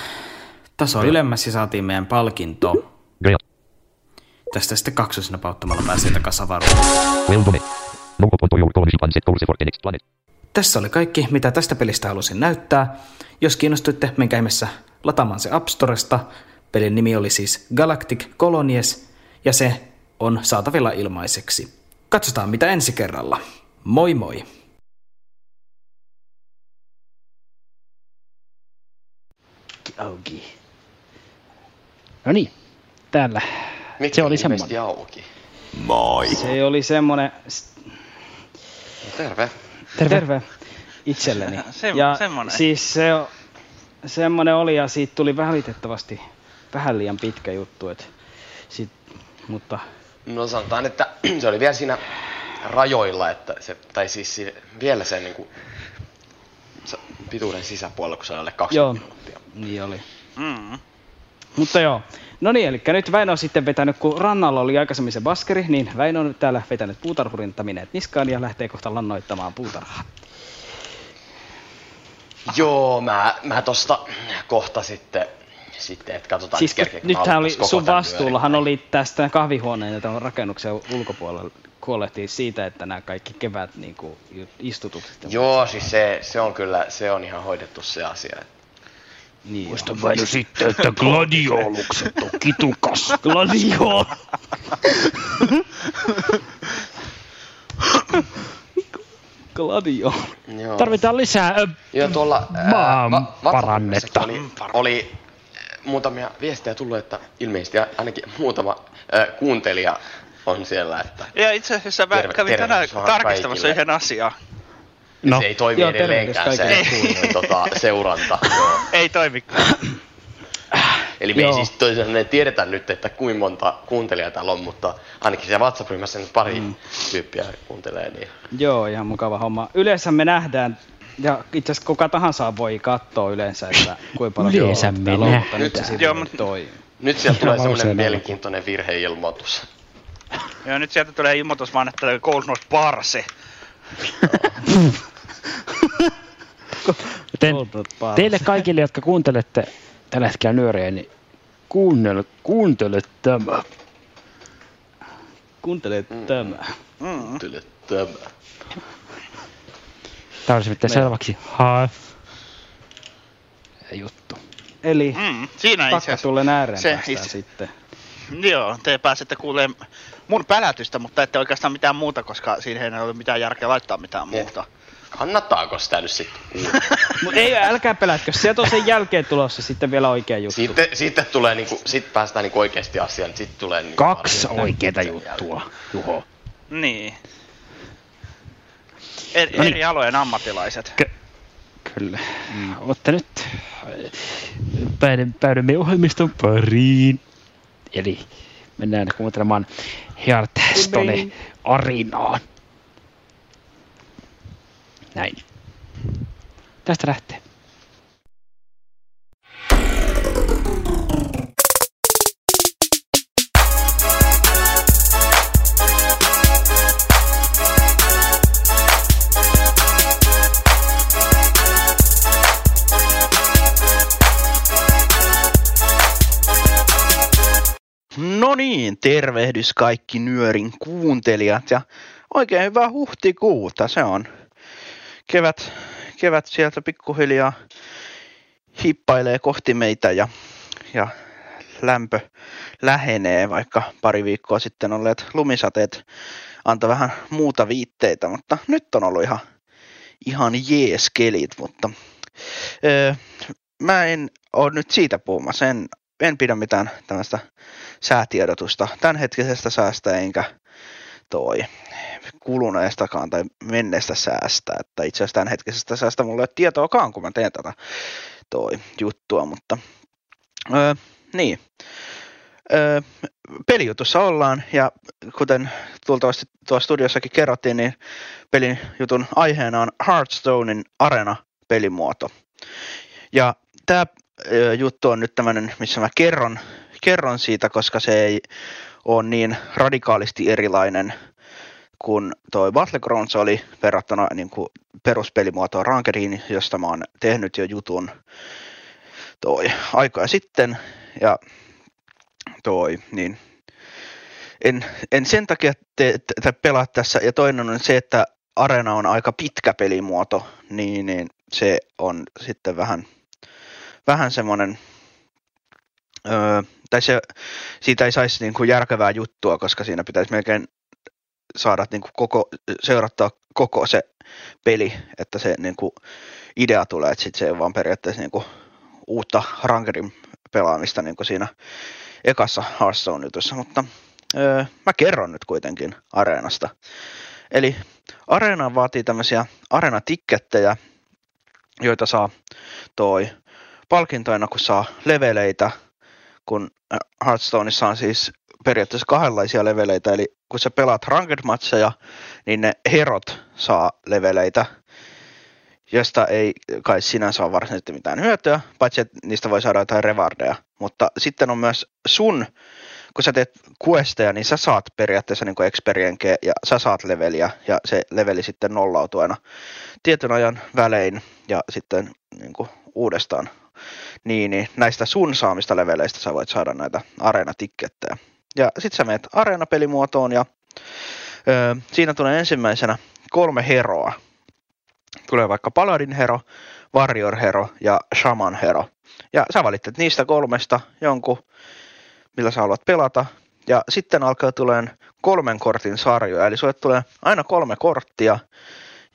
taso ylemmäs ja saatiin meidän palkinto. Tästä sitten kaksosena pauttamalla pääsee takaisin avaruuteen. Tässä oli kaikki, mitä tästä pelistä halusin näyttää. Jos kiinnostuitte, menkää ihmeessä lataamaan se App Storesta. Pelin nimi oli siis Galactic Colonies, ja se on saatavilla ilmaiseksi. Katsotaan mitä ensi kerralla. Moi moi! Auki. No niin, täällä. Mikki se oli semmoinen. auki. Moi. Se oli semmonen... Terve. Terve. Terve. Itselleni. Se- ja semmonen. siis se, semmonen oli ja siitä tuli valitettavasti vähän liian pitkä juttu. Et sit, mutta No sanotaan, että se oli vielä siinä rajoilla, että se, tai siis si- vielä sen niin kuin, pituuden sisäpuolella, kun se oli alle 20 joo, minuuttia. Niin oli. Mm. Mutta joo. No niin, eli nyt Väinö on sitten vetänyt, kun rannalla oli aikaisemmin se baskeri, niin Väinö on nyt täällä vetänyt puutarhurintamineet niskaan ja lähtee kohta lannoittamaan puutarhaa. Joo, mä, mä tosta kohta sitten, sitten että katsotaan, Siis että mä nythän oli sun vastuullahan oli tästä kahvihuoneen ja tämän rakennuksen ulkopuolella huolehtii siitä, että nämä kaikki kevät niin kuin, istutukset. ja Joo, siis se, se on kyllä, se on ihan hoidettu se asia. Niin Muista vain sitten, että gladiolukset on kitukas. Gladiol. Gladio. Joo. Tarvitaan lisää ö, Joo, tuolla ää, maan va- parannetta. Oli, oli muutamia viestejä tullut, että ilmeisesti ainakin muutama äh, kuuntelija on siellä, että Ja itse asiassa mä Terve- kävin tänään tarkistamassa kaikille. yhden asian. No. se ei toimi Joo, edelleenkään se tota, seuranta. Joo. Ei toimikaan. Eli me ei Joo. siis toisaalta tiedetä nyt, että kuinka monta kuuntelijaa täällä on, mutta ainakin siellä WhatsApp-ryhmässä nyt pari mm. tyyppiä kuuntelee. Niin. Joo, ihan mukava homma. Yleensä me nähdään, ja itse asiassa kuka tahansa voi katsoa yleensä, että kuinka paljon Yleensä me nähdään. nyt se Joo, nyt toi. Nyt sieltä tulee semmoinen mielenkiintoinen virheilmoitus. Ja nyt sieltä tulee ilmoitus vaan, että Note Parse. Joten teille kaikille, jotka kuuntelette tällä hetkellä nyöreä, niin kuunnele, kuuntele tämä. Kuuntele tämä. Mm. Kuuntele tämä. Tämä olisi sitten selväksi. Ha. juttu. Eli Mm, siinä itse asiassa. tulen ääreen Se itse- sitten. Joo, te pääsette kuulemaan mun pälätystä, mutta ette oikeastaan mitään muuta, koska siinä ei ole mitään järkeä laittaa mitään muuta. Kannattaako sitä nyt sitten Mut ei, älkää pelätkö, sieltä on sen jälkeen tulossa sitten vielä oikea juttu. Sitten, sitten tulee niinku, sit päästään niinku oikeesti asiaan, sitten tulee niinku Kaksi sen juttua, Juho. Niin. Er, No niin. eri alojen ammattilaiset. Kyllä. Mm. Mutta nyt päädymme, päädymme ohjelmiston pariin. Eli mennään kuuntelemaan Hearthstone Arinaan. Näin. Tästä lähtee. No niin, tervehdys kaikki Nyörin kuuntelijat ja oikein hyvää huhtikuuta. Se on kevät, kevät sieltä pikkuhiljaa hippailee kohti meitä ja, ja lämpö lähenee, vaikka pari viikkoa sitten olleet lumisateet antoi vähän muuta viitteitä, mutta nyt on ollut ihan, ihan jees kelit, mutta öö, mä en ole nyt siitä puhumassa, en, en pidä mitään tämmöistä säätiedotusta tämänhetkisestä säästä enkä toi kuluneestakaan tai menneestä säästä, että itse asiassa tämänhetkisestä säästä mulla ei ole tietoakaan, kun mä teen tätä toi juttua, mutta öö, niin. Öö, pelijutussa ollaan ja kuten tuoltavasti tuossa studiossakin kerrottiin, niin pelin jutun aiheena on Hearthstonein arena-pelimuoto. Ja tämä juttu on nyt tämmöinen, missä mä kerron, kerron siitä, koska se ei ole niin radikaalisti erilainen kuin toi Battlegrounds oli verrattuna niin kuin peruspelimuotoon Rankediin, josta mä oon tehnyt jo jutun toi aikoja sitten. Ja toi, niin en, en sen takia te, te, te pelaa tässä. Ja toinen on se, että Arena on aika pitkä pelimuoto, niin, niin se on sitten vähän, vähän semmoinen, öö, tai se, siitä ei saisi niin kuin järkevää juttua, koska siinä pitäisi melkein saada niin kuin koko, seurattaa koko se peli, että se niin kuin, idea tulee, että sit se ei vaan periaatteessa niin kuin, uutta rankerin pelaamista niin kuin siinä ekassa Hearthstone-jutussa, mutta öö, mä kerron nyt kuitenkin areenasta. Eli areena vaatii tämmöisiä areenatikkettejä, joita saa toi palkintoina, kun saa leveleitä, kun Hearthstoneissa on siis periaatteessa kahdenlaisia leveleitä, eli kun sä pelaat ranked matcheja, niin ne herot saa leveleitä, josta ei kai sinänsä ole varsinaisesti mitään hyötyä, paitsi että niistä voi saada jotain revardeja. Mutta sitten on myös sun, kun sä teet questeja, niin sä saat periaatteessa niin experienkeä ja sä saat leveliä ja se leveli sitten nollautuu aina tietyn ajan välein ja sitten niin uudestaan. Niin, niin näistä sun saamista leveleistä sä voit saada näitä areenatikkettejä. Ja sitten sä menet areenapelimuotoon ja öö, siinä tulee ensimmäisenä kolme heroa. Tulee vaikka Paladin hero, Warrior hero ja Shaman hero. Ja sä valitset niistä kolmesta jonkun, millä sä haluat pelata. Ja sitten alkaa tuleen kolmen kortin sarjoja, eli sulle tulee aina kolme korttia,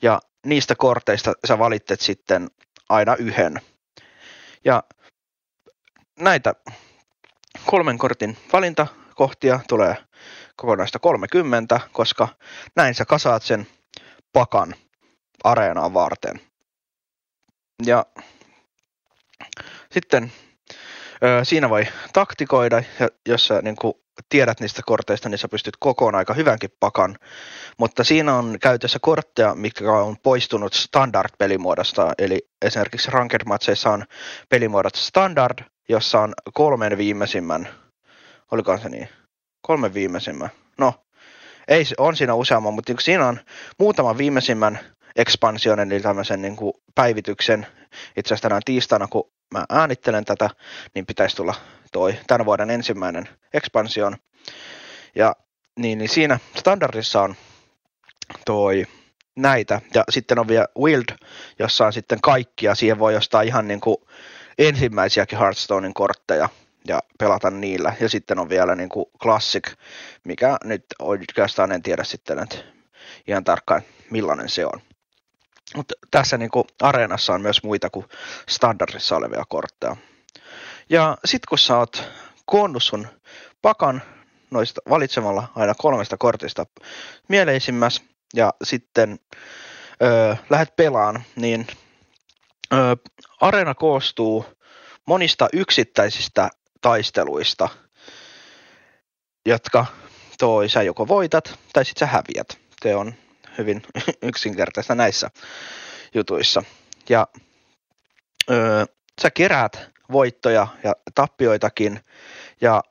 ja niistä korteista sä valitset sitten aina yhden. Ja näitä kolmen kortin valintakohtia tulee kokonaista 30, koska näin sä kasaat sen pakan areenaan varten. Ja sitten siinä voi taktikoida, jos sä niin kuin, tiedät niistä korteista, niin sä pystyt kokoon aika hyvänkin pakan. Mutta siinä on käytössä kortteja, mikä on poistunut standard-pelimuodosta. Eli esimerkiksi ranked matseissa on pelimuodot standard, jossa on kolmen viimeisimmän, olikohan se niin, kolmen viimeisimmän, no ei, on siinä useamman, mutta niin siinä on muutaman viimeisimmän expansion, eli tämmöisen niin kuin päivityksen. Itse asiassa tänään tiistaina, kun mä äänittelen tätä, niin pitäisi tulla toi tämän vuoden ensimmäinen expansion. Ja niin, niin siinä standardissa on toi näitä, ja sitten on vielä Wild, jossa on sitten kaikkia, siihen voi ostaa ihan niin kuin ensimmäisiäkin Hearthstonein kortteja ja pelata niillä. Ja sitten on vielä niin kuin Classic, mikä nyt oikeastaan en tiedä sitten, että ihan tarkkaan millainen se on. Mutta tässä niin kuin areenassa on myös muita kuin standardissa olevia kortteja. Ja sitten kun sä oot koonnut sun pakan noista valitsemalla aina kolmesta kortista mieleisimmäs ja sitten ö, lähdet pelaan, niin ö, areena koostuu monista yksittäisistä taisteluista, jotka toi sä joko voitat tai sitten sä häviät. Se on hyvin yksinkertaista näissä jutuissa. Ja öö, sä keräät voittoja ja tappioitakin ja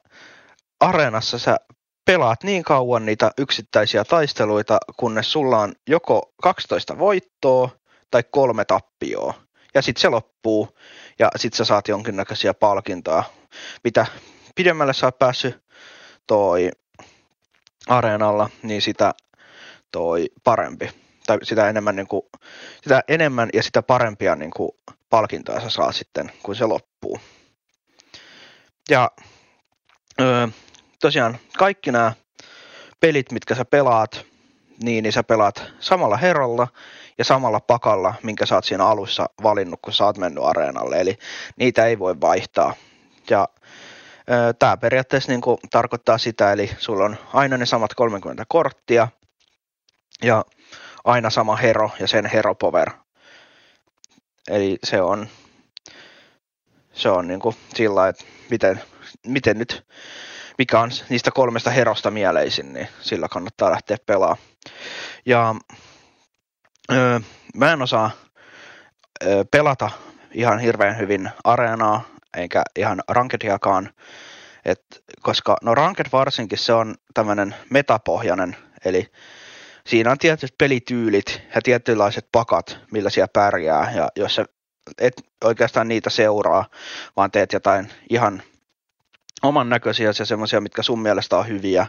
areenassa sä pelaat niin kauan niitä yksittäisiä taisteluita, kunnes sulla on joko 12 voittoa tai kolme tappioa. Ja sitten se loppuu ja sitten sä saat jonkinnäköisiä palkintoja. Mitä pidemmälle sä oot päässyt toi areenalla, niin sitä toi parempi. Tai sitä enemmän, niin kuin, sitä enemmän ja sitä parempia niin kuin, palkintoja sä saa sitten, kun se loppuu. Ja öö, tosiaan kaikki nämä pelit, mitkä sä pelaat, niin, niin sä pelaat samalla herolla ja samalla pakalla, minkä sä oot siinä alussa valinnut, kun sä oot mennyt areenalle. Eli niitä ei voi vaihtaa. Ja Tämä periaatteessa niin kuin tarkoittaa sitä, eli sulla on aina ne samat 30 korttia ja aina sama hero ja sen hero power. Eli se on, se on niin kuin sillä että miten, miten nyt, mikä on niistä kolmesta herosta mieleisin, niin sillä kannattaa lähteä pelaamaan. Ja öö, mä en osaa öö, pelata ihan hirveän hyvin areenaa, eikä ihan rankediakaan, et, koska no ranked varsinkin se on tämmöinen metapohjainen, eli siinä on tietyt pelityylit ja tietynlaiset pakat, millä siellä pärjää, ja jos sä et oikeastaan niitä seuraa, vaan teet jotain ihan oman näköisiä ja semmoisia, mitkä sun mielestä on hyviä,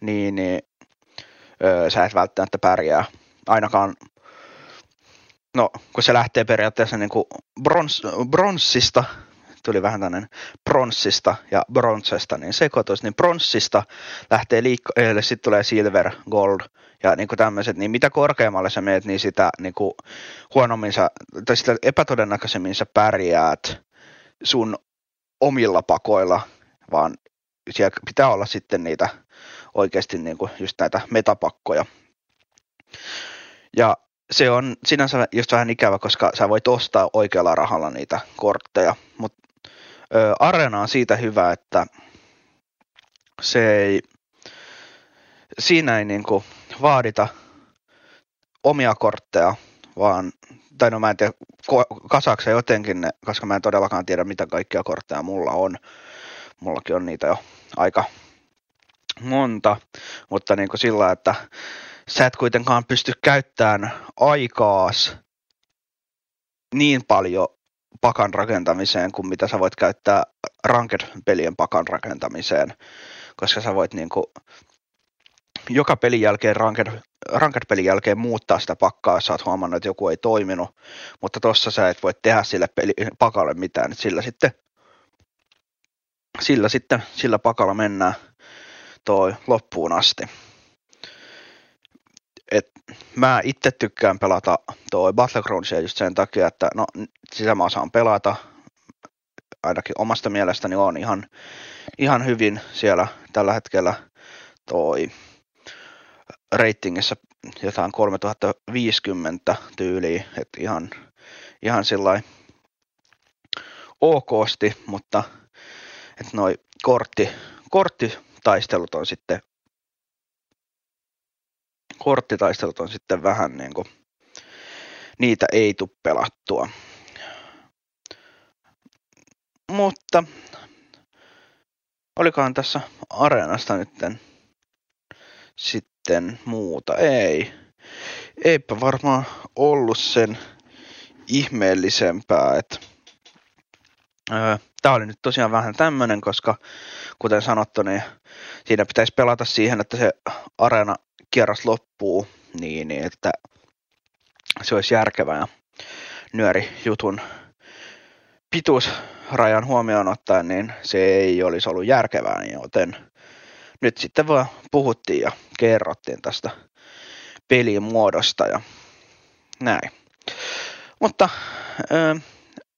niin, niin öö, sä et välttämättä pärjää. Ainakaan, no kun se lähtee periaatteessa niin kuin brons, bronssista tuli vähän tämmöinen pronssista ja bronzesta niin sekoitus, niin pronssista lähtee liikkeelle, sitten tulee silver, gold ja niin kuin tämmöiset, niin mitä korkeammalle sä meet, niin sitä niin kuin huonommin sä, tai sitä epätodennäköisemmin sä pärjäät sun omilla pakoilla, vaan siellä pitää olla sitten niitä oikeasti niin kuin just näitä metapakkoja. Ja se on sinänsä just vähän ikävä, koska sä voit ostaa oikealla rahalla niitä kortteja, mutta Arena on siitä hyvä, että se ei, siinä ei niinku vaadita omia kortteja, vaan, tai no mä en tiedä, kasaako jotenkin ne, koska mä en todellakaan tiedä, mitä kaikkia kortteja mulla on. Mullakin on niitä jo aika monta, mutta niin kuin sillä, että sä et kuitenkaan pysty käyttämään aikaas niin paljon pakan rakentamiseen kuin mitä sä voit käyttää ranked-pelien pakan rakentamiseen, koska sä voit niin kuin joka pelin jälkeen ranked, ranked-pelin jälkeen muuttaa sitä pakkaa, jos sä oot huomannut, että joku ei toiminut, mutta tossa sä et voi tehdä sille peli, pakalle mitään, että sillä sitten, sillä sitten sillä pakalla mennään toi loppuun asti. Et mä itse tykkään pelata toi Battlegroundsia just sen takia, että no sitä mä osaan pelata, ainakin omasta mielestäni on ihan, ihan hyvin siellä tällä hetkellä toi ratingissa jotain 3050 tyyliä, että ihan, ihan sillä okosti, mutta että noi kortti, korttitaistelut on sitten korttitaistelut on sitten vähän niin kuin, niitä ei tule pelattua. Mutta olikohan tässä areenasta nytten sitten muuta? Ei. Eipä varmaan ollut sen ihmeellisempää, että Tämä oli nyt tosiaan vähän tämmöinen, koska kuten sanottu, niin siinä pitäisi pelata siihen, että se areena kierros loppuu, niin, niin että se olisi järkevää nyöri jutun pituusrajan huomioon ottaen, niin se ei olisi ollut järkevää, joten nyt sitten vaan puhuttiin ja kerrottiin tästä pelin muodosta ja näin. Mutta ö,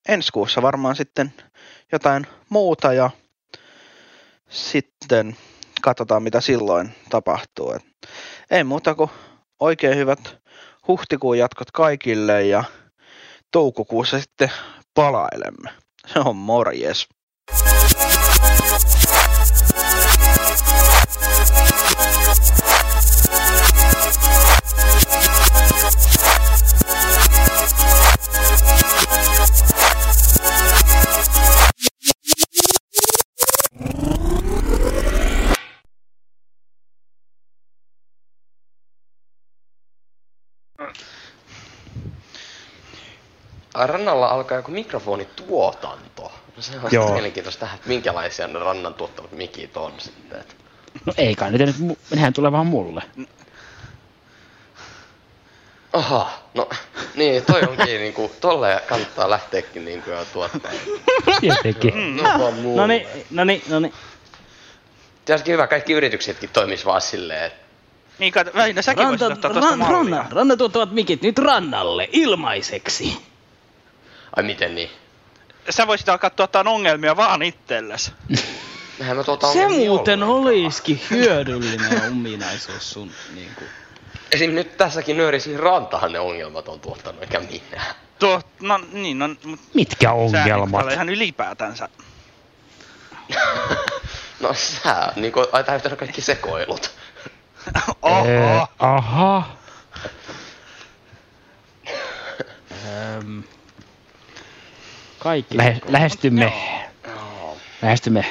ensi kuussa varmaan sitten jotain muuta ja sitten katsotaan mitä silloin tapahtuu. Et ei muuta kuin oikein hyvät huhtikuun jatkot kaikille ja toukokuussa sitten palailemme. Se on morjes. Rannalla alkaa joku mikrofonituotanto. No se on Joo. mielenkiintoista tähän, että minkälaisia ne rannan tuottavat mikit on sitten. että- No ei kai nyt, nehän tulee vaan mulle. Aha, no niin, toi onkin niinku, tolle kannattaa lähteekin niinku jo tuottaa. Tietenkin. No, vaan muu. No niin, no niin, no niin. Tietysti hyvä, kaikki yrityksetkin toimis vaan silleen, että Niin, kat, Väinö, säkin Ranta, voisit ottaa tuosta ran, mallia. ranna, ranna tuottavat mikit nyt rannalle ilmaiseksi. Ai miten niin? Sä voisit alkaa tuottaa ongelmia vaan itsellesi. Mä tuota Se ongelmia muuten olisikin hyödyllinen ominaisuus sun niinku. Esim. nyt tässäkin nöörisiin rantahan ne ongelmat on tuottanut, eikä minä. Tuo, no niin, no, mut Mitkä sä ongelmat? niin, ihan ylipäätänsä. No sä, niinku, ai täyttänyt kaikki sekoilut. Ee, aha. Öm, kaikki. Lähe, lähestymme, lähestymme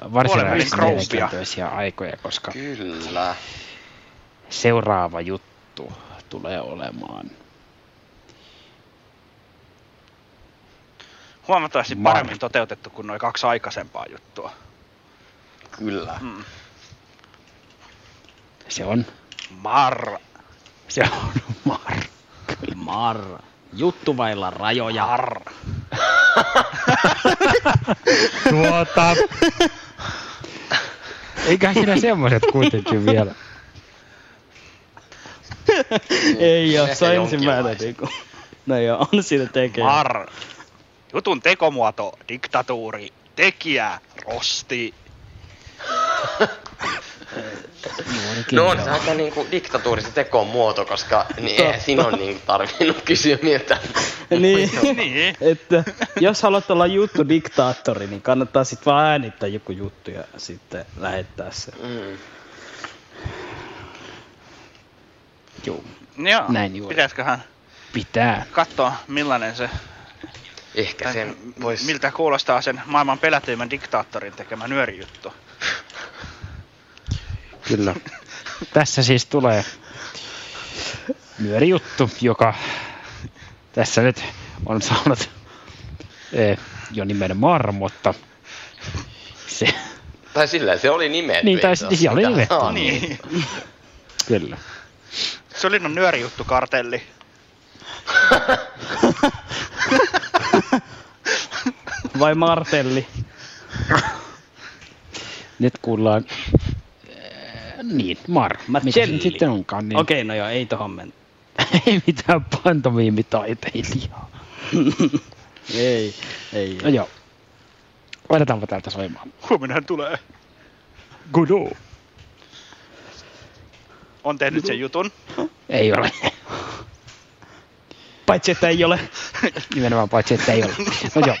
Puolen varsinaisesti mielenkiintoisia aikoja, koska Kyllä. seuraava juttu tulee olemaan Huomattavasti Mar- paremmin toteutettu kuin noin kaksi aikaisempaa juttua. Kyllä. Mm. Se on, Mar. se on mar. Mar. Juttu vailla rajoja. Mar. Tuota... Eikä siinä semmoset kuitenkin vielä. Ei oo, Ehkä se on ensimmäinen. No joo, on siinä tekee. Mar. Jutun tekomuoto, diktatuuri, tekijä, rosti. No on se aika niinku diktatuurista tekoon muoto, koska niin eihän siinä on niinku tarvinnut kysyä miltä. niin, niin. että jos haluat olla juttu diktaattori, niin kannattaa sitten vaan äänittää joku juttu ja sitten lähettää se. Mm. Joo. Joo, Näin juuri. pitäisiköhän Pitää. katsoa millainen se, Ehkä sen vois... miltä kuulostaa sen maailman pelätyimmän diktaattorin tekemä nyörijuttu. Kyllä. Tässä siis tulee nyörijuttu, joka tässä nyt on saanut eh, jo nimen Marmotta. Se, Tai sillä se oli nimetty. Niin, tai se oli nimetty. saa, Niin. kyllä. Se oli no nyörijuttu kartelli. Vai Martelli? Nyt kuullaan... Niin, Mar. Mitä se Marcelli. nyt sitten onkaan? Niin. Okei, no joo, ei tohon mennä. Ei mitään pantomiimitaiteilijaa. Ei, ei. No joo. Laitetaanpa täältä soimaan. Huomenna hän tulee. Gudu. On tehnyt sen jutun. Ei ole. Paitsi, että ei ole. Nimenomaan paitsi, että ei ole. No joo.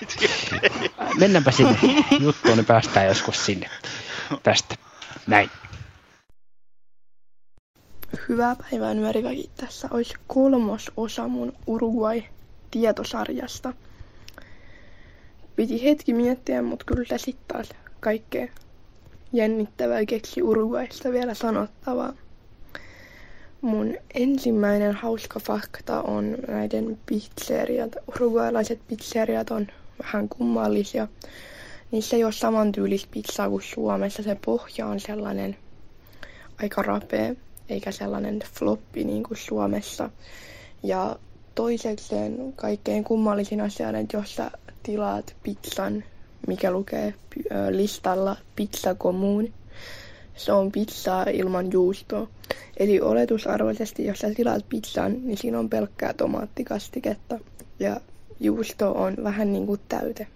Mennäänpä sinne juttuun, niin päästään joskus sinne tästä. Näin. Hyvää päivää nyöriväki. Tässä olisi kolmas osa mun Uruguay-tietosarjasta. Piti hetki miettiä, mutta kyllä sitten taas kaikkea jännittävää keksi Uruguaysta vielä sanottavaa. Mun ensimmäinen hauska fakta on näiden pizzeriat. Uruguaylaiset pizzeriat on vähän kummallisia. Niissä ei ole samantyylistä pizzaa kuin Suomessa. Se pohja on sellainen aika rapea, eikä sellainen floppi niin kuin Suomessa. Ja toisekseen kaikkein kummallisin asia on, että jos sä tilaat pizzan, mikä lukee listalla pizza commun, se on pizzaa ilman juustoa. Eli oletusarvoisesti, jos sä tilaat pizzan, niin siinä on pelkkää tomaattikastiketta ja juusto on vähän niin kuin täyte.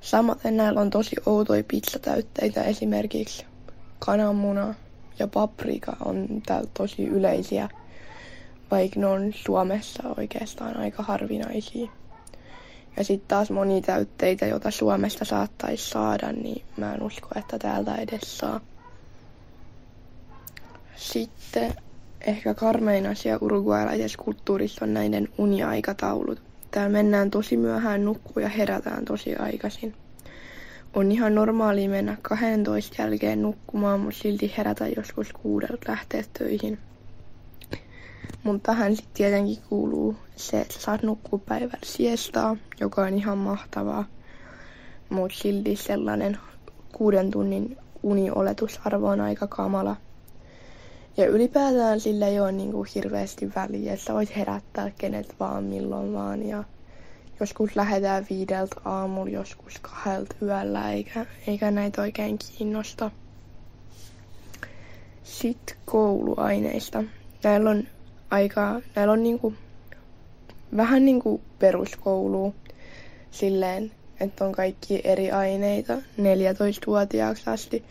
Samaten näillä on tosi outoja pizzatäytteitä, esimerkiksi kananmuna ja paprika on täällä tosi yleisiä, vaikka ne on Suomessa oikeastaan aika harvinaisia. Ja sitten taas moni täytteitä, joita Suomesta saattaisi saada, niin mä en usko, että täältä edes saa. Sitten ehkä karmein asia uruguaylaisessa kulttuurissa on näiden uniaikataulut. Täällä mennään tosi myöhään nukkuun ja herätään tosi aikaisin. On ihan normaali mennä 12 jälkeen nukkumaan, mutta silti herätä joskus kuudelta lähteä töihin. Mutta tähän sitten tietenkin kuuluu se, että saat nukkua päivällä siestaa, joka on ihan mahtavaa. Mutta silti sellainen kuuden tunnin unioletusarvo on aika kamala. Ja ylipäätään sillä ei ole niinku hirveästi väliä, että voit herättää kenet vaan milloin vaan. Ja joskus lähdetään viideltä aamulla, joskus kahdelta yöllä, eikä, eikä näitä oikein kiinnosta. Sitten kouluaineista. Näillä on aika, näillä on niinku, vähän niinku peruskoulu silleen, että on kaikki eri aineita 14-vuotiaaksi asti.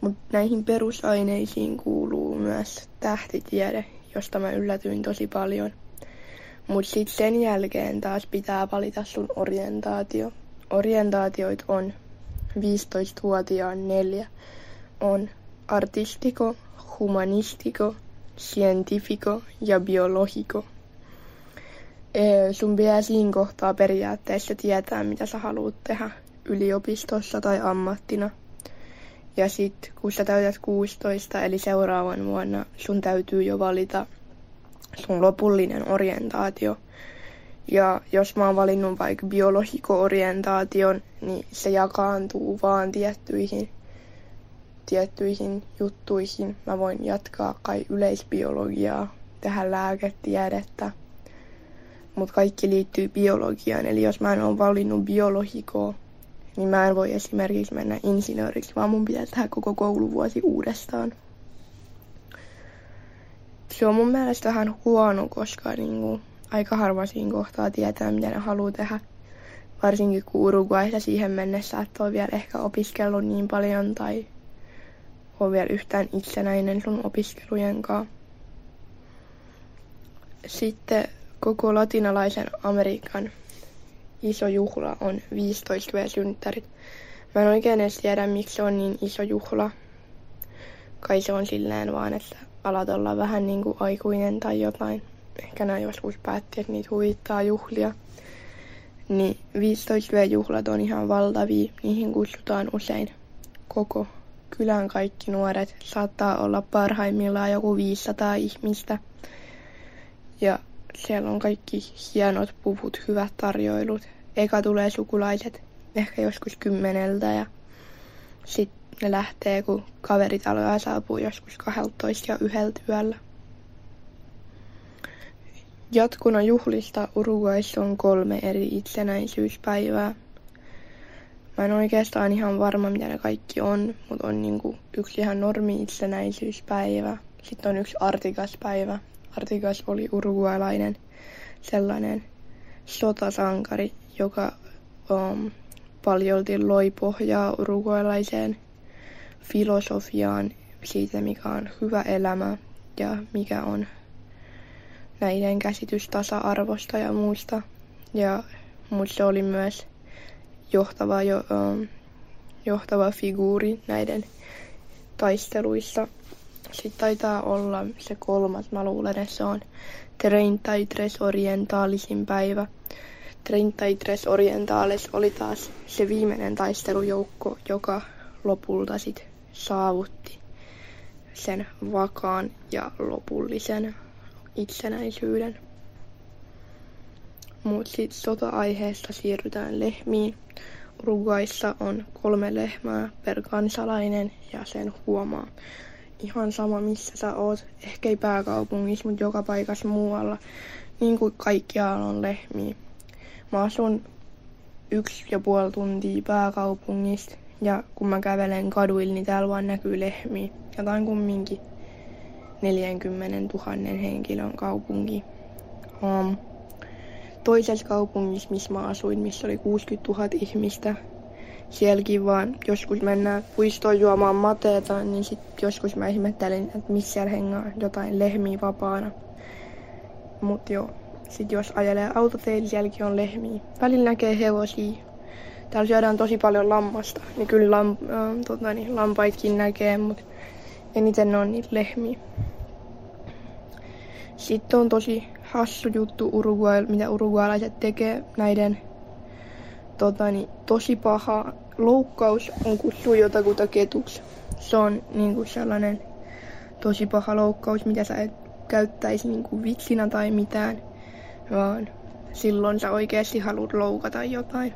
Mutta näihin perusaineisiin kuuluu myös tähtitiede, josta mä yllätyin tosi paljon. Mutta sitten sen jälkeen taas pitää valita sun orientaatio. Orientaatioit on 15-vuotiaan neljä. On artistico, humanistico, scientifico ja biologico. Sun pitää siinä kohtaa periaatteessa tietää, mitä sä haluat tehdä yliopistossa tai ammattina. Ja sit kun sä täytät 16, eli seuraavan vuonna, sun täytyy jo valita sun lopullinen orientaatio. Ja jos mä oon valinnut vaikka biologiko-orientaation, niin se jakaantuu vaan tiettyihin, tiettyihin juttuihin. Mä voin jatkaa kai yleisbiologiaa, tehdä lääketiedettä. mutta kaikki liittyy biologiaan. Eli jos mä en ole valinnut biologikoa, niin mä en voi esimerkiksi mennä insinööriksi, vaan mun pitää tehdä koko kouluvuosi uudestaan. Se on mun mielestä vähän huono, koska niin kuin, aika harva siinä kohtaa tietää, mitä ne haluaa tehdä. Varsinkin kun Uruguayssa siihen mennessä, että on vielä ehkä opiskellut niin paljon tai on vielä yhtään itsenäinen sun opiskelujen kanssa. Sitten koko latinalaisen Amerikan iso juhla on 15 synttärit. Mä en oikein edes tiedä, miksi se on niin iso juhla. Kai se on silleen vaan, että alat olla vähän niin kuin aikuinen tai jotain. Ehkä nämä joskus päätti, että niitä huvittaa juhlia. Niin 15 juhlat on ihan valtavia. Niihin kutsutaan usein koko kylän kaikki nuoret. Saattaa olla parhaimmillaan joku 500 ihmistä. Ja siellä on kaikki hienot puvut, hyvät tarjoilut. Eka tulee sukulaiset, ehkä joskus kymmeneltä ja sitten ne lähtee, kun kaverit alkaa saapua joskus 12 ja yhdeltä yöllä. Jatkuna juhlista Uruguayssa on kolme eri itsenäisyyspäivää. Mä en oikeastaan ihan varma, mitä ne kaikki on, mutta on niinku yksi ihan normi itsenäisyyspäivä. Sitten on yksi artikaspäivä. Artikas oli uruguaylainen sellainen sotasankari, joka um, paljolti loi pohjaa uruguaylaiseen filosofiaan siitä, mikä on hyvä elämä ja mikä on näiden käsitys tasa-arvosta ja muusta. Ja mutta se oli myös johtava, jo, um, johtava figuuri näiden taisteluissa. Sitten taitaa olla se kolmas, mä luulen, että se on 33 Orientalisin päivä. 33 Orientales oli taas se viimeinen taistelujoukko, joka lopulta sit saavutti sen vakaan ja lopullisen itsenäisyyden. Mutta sitten sota-aiheesta siirrytään lehmiin. Uruguayssa on kolme lehmää per kansalainen ja sen huomaa. Ihan sama missä sä oot, ehkä ei pääkaupungissa, mutta joka paikassa muualla. Niin kuin kaikkialla on lehmiä. Mä asun yksi ja puoli tuntia pääkaupungista ja kun mä kävelen kaduilla, niin täällä vaan näkyy lehmiä. Jotain kumminkin 40 000 henkilön kaupunki. Um, toisessa kaupungissa, missä mä asuin, missä oli 60 000 ihmistä, sielläkin vaan joskus mennään puistoon juomaan mateeta, niin sit joskus mä ihmettelin, että missä siellä hengaa jotain lehmiä vapaana. Mut joo, sit jos ajelee autoteillä, sielläkin on lehmiä. Välillä näkee hevosia. Täällä syödään tosi paljon lammasta, niin kyllä lamp, äh, tota, niin, lampaitkin näkee, mutta eniten ne on niitä lehmiä. Sitten on tosi hassu juttu Uruguay, mitä uruguailaiset tekee näiden tota, niin, tosi paha loukkaus on kutsua jotakuta ketuksi. Se on niin kuin sellainen tosi paha loukkaus, mitä sä et käyttäisi niin kuin vitsinä tai mitään, vaan silloin sä oikeasti haluat loukata jotain.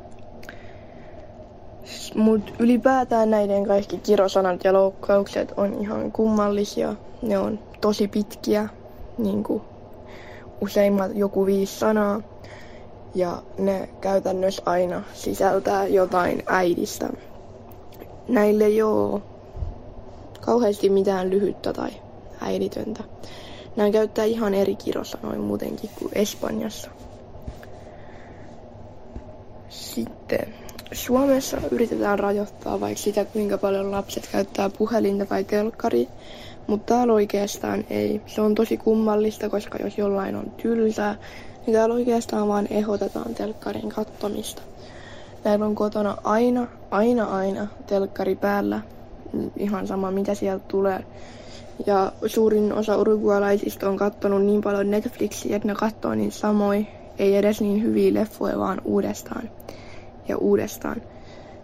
Mutta ylipäätään näiden kaikki kirosanat ja loukkaukset on ihan kummallisia. Ne on tosi pitkiä, niin kuin useimmat joku viisi sanaa. Ja ne käytännössä aina sisältää jotain äidistä. Näille ei ole kauheasti mitään lyhyttä tai äiditöntä. Nämä käyttää ihan eri kirosanoja muutenkin kuin Espanjassa. Sitten Suomessa yritetään rajoittaa vaikka sitä, kuinka paljon lapset käyttää puhelinta tai telkkari, mutta täällä oikeastaan ei. Se on tosi kummallista, koska jos jollain on tylsää, niin täällä oikeastaan vaan ehdotetaan telkkarin kattomista. Meillä on kotona aina, aina, aina telkkari päällä. Ihan sama mitä sieltä tulee. Ja suurin osa urugualaisista on kattonut niin paljon Netflixiä, että ne katsoo niin samoin. Ei edes niin hyviä leffoja, vaan uudestaan ja uudestaan.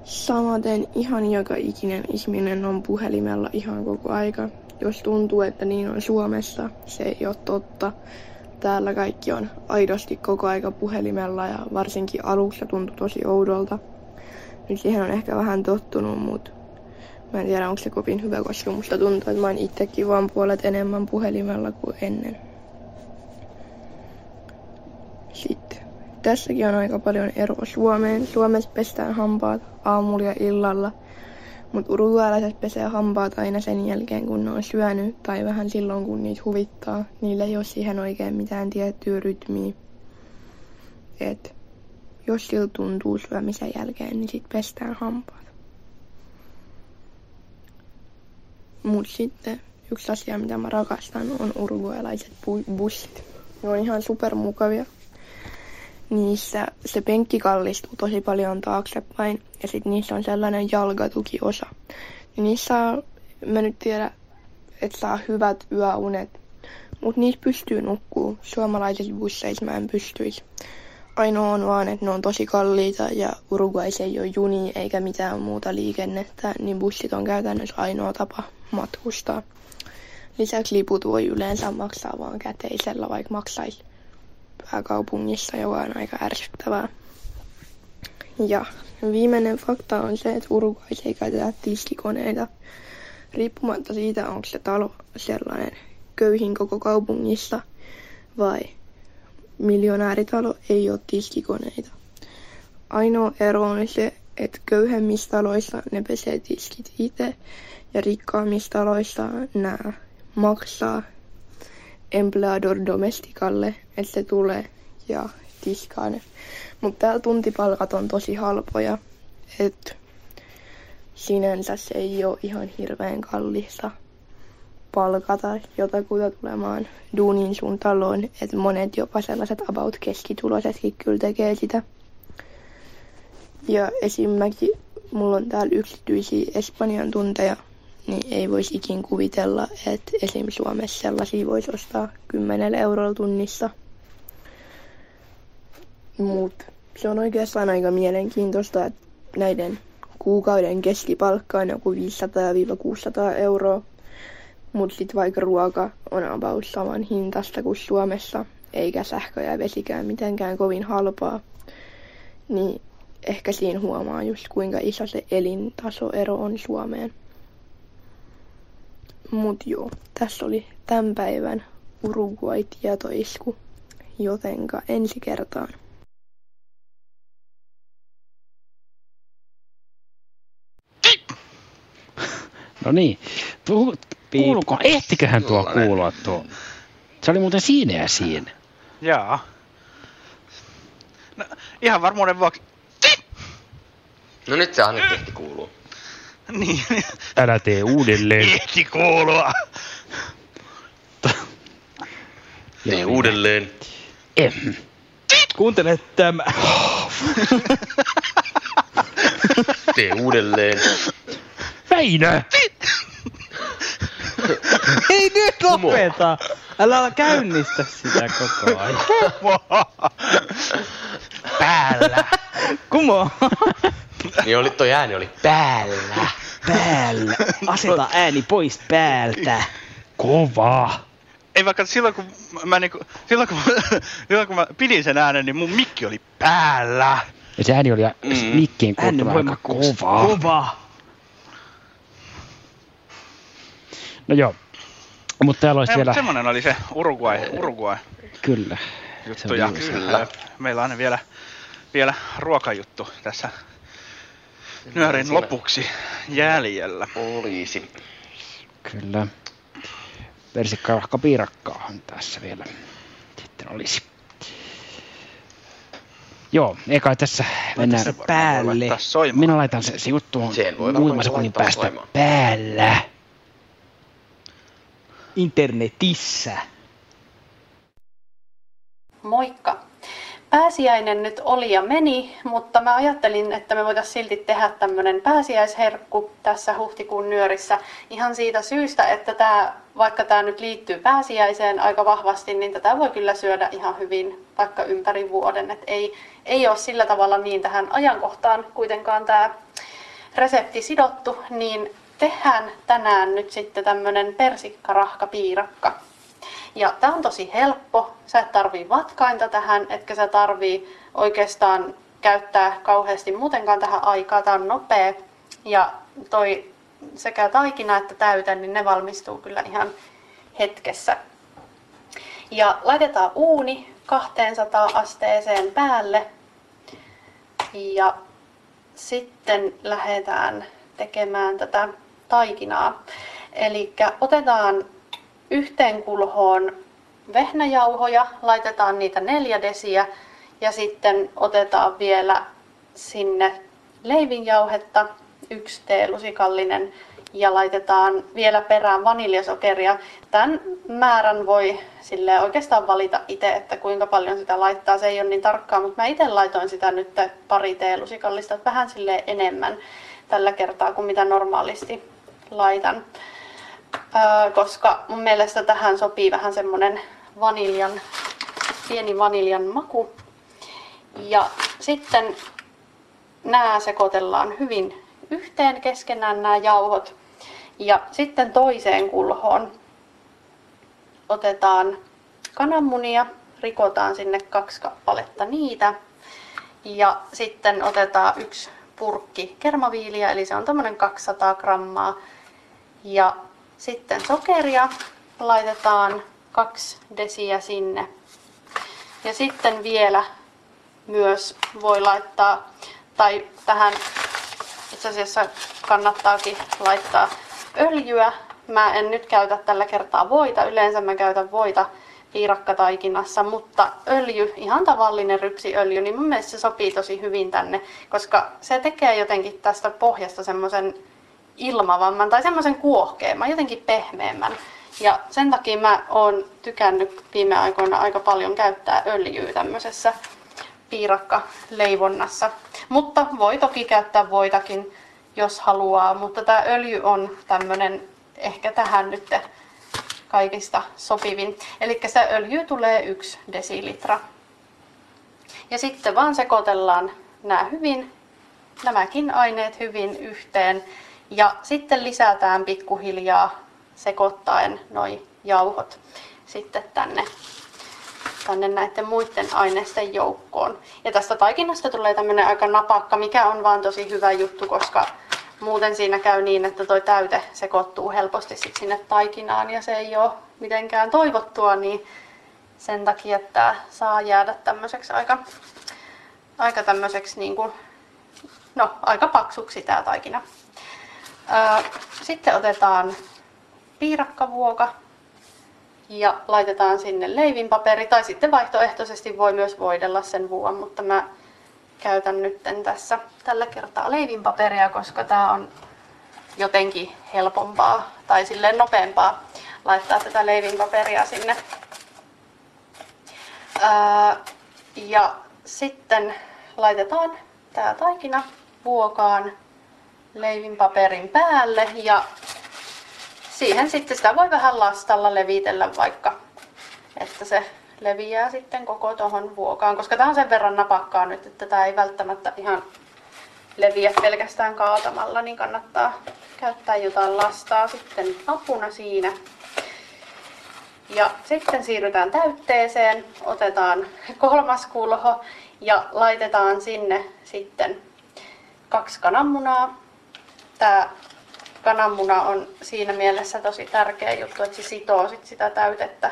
Samaten ihan joka ikinen ihminen on puhelimella ihan koko aika. Jos tuntuu, että niin on Suomessa, se ei ole totta. Täällä kaikki on aidosti koko aika puhelimella ja varsinkin alussa tuntui tosi oudolta. Nyt siihen on ehkä vähän tottunut, mutta mä en tiedä onko se kovin hyvä, koska musta tuntuu, että mä oon itsekin vaan puolet enemmän puhelimella kuin ennen. Sitten tässäkin on aika paljon eroa Suomeen. Suomessa pestään hampaat aamulla ja illalla, mutta uruguailaiset pesee hampaat aina sen jälkeen, kun ne on syönyt tai vähän silloin, kun niitä huvittaa. Niillä ei ole siihen oikein mitään tiettyä rytmiä. Et jos sillä tuntuu syömisen jälkeen, niin sit pestään hampaat. Mut sitten yksi asia, mitä mä rakastan, on uruguailaiset bu- bussit. Ne on ihan supermukavia. Niissä se penkki kallistuu tosi paljon taaksepäin ja sitten niissä on sellainen jalkatukiosa. Ja niissä mä nyt tiedä, että saa hyvät yöunet, mutta niissä pystyy nukkuu. Suomalaisissa busseissa mä en pystyisi. Ainoa on vaan, että ne on tosi kalliita ja Uruguayssa ei ole juni eikä mitään muuta liikennettä, niin bussit on käytännössä ainoa tapa matkustaa. Lisäksi liput voi yleensä maksaa vaan käteisellä, vaikka maksaisi pääkaupungissa, joka on aika ärsyttävää. Ja viimeinen fakta on se, että Uruguayssa ei käytetä tiskikoneita. Riippumatta siitä, onko se talo sellainen köyhin koko kaupungissa vai miljonääritalo, ei ole tiskikoneita. Ainoa ero on se, että köyhemmissä taloissa ne pesee tiskit itse ja rikkaammissa taloissa nämä maksaa empleador domesticalle, että se tulee ja tiskaa ne. Mutta täällä tuntipalkat on tosi halpoja, että sinänsä se ei ole ihan hirveän kallista palkata jotakuta tulemaan duunin sun taloon, että monet jopa sellaiset about keskituloisetkin kyllä tekee sitä. Ja esimerkiksi mulla on täällä yksityisiä Espanjan tunteja, niin ei voisi ikin kuvitella, että esim. Suomessa sellaisia voisi ostaa 10 eurolla tunnissa. Mutta se on oikeastaan aika mielenkiintoista, että näiden kuukauden keskipalkka on joku 500-600 euroa. Mutta sitten vaikka ruoka on about saman hintasta kuin Suomessa, eikä sähkö ja vesikään mitenkään kovin halpaa, niin ehkä siinä huomaa just kuinka iso se elintasoero on Suomeen. Mut joo, tässä oli tämän päivän Uruguay-tietoisku, jotenka ensi kertaan. No niin, Puhu, kuuluuko, ehtiköhän tuo kuulua tuo? Se oli muuten siinä ja siinä. Jaa. No, ihan varmuuden vuoksi. No nyt se ainakin ehti kuuluu. Niin. Älä tee uudelleen. Ehti kuulua. Tee uudelleen. Em. Kuuntele tämä. Tee uudelleen. Väinö! Ei nyt lopeta! Älä käynnistä sitä koko ajan. Päällä. Kumo. Niin oli, toi ääni oli päällä. Päällä. Aseta ääni pois päältä. Kova. Ei vaikka silloin kun mä niinku, silloin kun, silloin kun mä pidin sen äänen, niin mun mikki oli päällä. Ja se ääni oli mm. mikkien kuultuna aika kova. Kova. No joo. Mutta täällä olisi Ei, vielä... mutta semmonen oli se Uruguay, Uruguay Kyllä. juttu. Ja Kyllä. meillä on vielä, vielä ruokajuttu tässä nyörin lopuksi jäljellä. Poliisi. Kyllä. Versikkarahka piirakkaa on tässä vielä. Sitten olisi. Joo, eikä tässä mennään se varmaan voi päälle. Minä laitan se, se juttu muutaman sekunnin päästä soimaan. päällä. Internetissä. Moikka! Pääsiäinen nyt oli ja meni, mutta mä ajattelin, että me voitaisiin silti tehdä tämmönen pääsiäisherkku tässä huhtikuun nyörissä ihan siitä syystä, että tää, vaikka tämä nyt liittyy pääsiäiseen aika vahvasti, niin tätä voi kyllä syödä ihan hyvin vaikka ympäri vuoden. Et ei, ei ole sillä tavalla niin tähän ajankohtaan kuitenkaan tämä resepti sidottu, niin tehdään tänään nyt sitten tämmönen persikkarahkapiirakka. Ja tämä on tosi helppo. Sä et tarvii vatkainta tähän, etkä sä tarvii oikeastaan käyttää kauheasti muutenkaan tähän aikaa. Tämä on nopea. Ja toi sekä taikina että täytä, niin ne valmistuu kyllä ihan hetkessä. Ja laitetaan uuni 200 asteeseen päälle. Ja sitten lähdetään tekemään tätä taikinaa. Eli otetaan yhteen kulhoon vehnäjauhoja, laitetaan niitä neljä desiä ja sitten otetaan vielä sinne leivinjauhetta, yksi teelusikallinen ja laitetaan vielä perään vaniljasokeria. Tämän määrän voi sille oikeastaan valita itse, että kuinka paljon sitä laittaa. Se ei ole niin tarkkaa, mutta mä itse laitoin sitä nyt pari teelusikallista, vähän sille enemmän tällä kertaa kuin mitä normaalisti laitan. Koska mun mielestä tähän sopii vähän semmonen vaniljan, pieni vaniljan maku. Ja sitten nämä sekoitellaan hyvin yhteen keskenään nämä jauhot. Ja sitten toiseen kulhoon otetaan kananmunia, rikotaan sinne kaksi kappaletta niitä. Ja sitten otetaan yksi purkki kermaviiliä, eli se on tämmöinen 200 grammaa. Ja sitten sokeria laitetaan kaksi desiä sinne. Ja sitten vielä myös voi laittaa, tai tähän itse asiassa kannattaakin laittaa öljyä. Mä en nyt käytä tällä kertaa voita, yleensä mä käytän voita piirakkataikinassa, mutta öljy, ihan tavallinen rypsiöljy, niin mun mielestä se sopii tosi hyvin tänne, koska se tekee jotenkin tästä pohjasta semmoisen ilmavamman tai semmoisen kuohkeamman, jotenkin pehmeämmän. Ja sen takia mä oon tykännyt viime aikoina aika paljon käyttää öljyä tämmöisessä piirakkaleivonnassa. Mutta voi toki käyttää voitakin, jos haluaa, mutta tämä öljy on tämmöinen ehkä tähän nyt kaikista sopivin. Eli se öljy tulee yksi desilitra. Ja sitten vaan sekoitellaan nämä hyvin, nämäkin aineet hyvin yhteen. Ja sitten lisätään pikkuhiljaa sekoittaen noi jauhot sitten tänne, tänne näiden muiden aineisten joukkoon. Ja tästä taikinasta tulee tämmönen aika napakka, mikä on vaan tosi hyvä juttu, koska muuten siinä käy niin, että toi täyte sekoittuu helposti sit sinne taikinaan ja se ei ole mitenkään toivottua, niin sen takia että saa jäädä tämmöiseksi aika, aika tämmöiseksi niin kuin, no, aika paksuksi tämä taikina. Sitten otetaan piirakkavuoka ja laitetaan sinne leivinpaperi tai sitten vaihtoehtoisesti voi myös voidella sen vuon, mutta mä käytän nyt tässä tällä kertaa leivinpaperia, koska tämä on jotenkin helpompaa tai silleen nopeampaa laittaa tätä leivinpaperia sinne. Ja sitten laitetaan tämä taikina vuokaan leivinpaperin päälle ja siihen sitten sitä voi vähän lastalla levitellä vaikka, että se leviää sitten koko tuohon vuokaan, koska tämä on sen verran napakkaa nyt, että tämä ei välttämättä ihan leviä pelkästään kaatamalla, niin kannattaa käyttää jotain lastaa sitten apuna siinä. Ja sitten siirrytään täytteeseen, otetaan kolmas kulho ja laitetaan sinne sitten kaksi kananmunaa. Tämä kananmuna on siinä mielessä tosi tärkeä juttu, että se sitoo sit sitä täytettä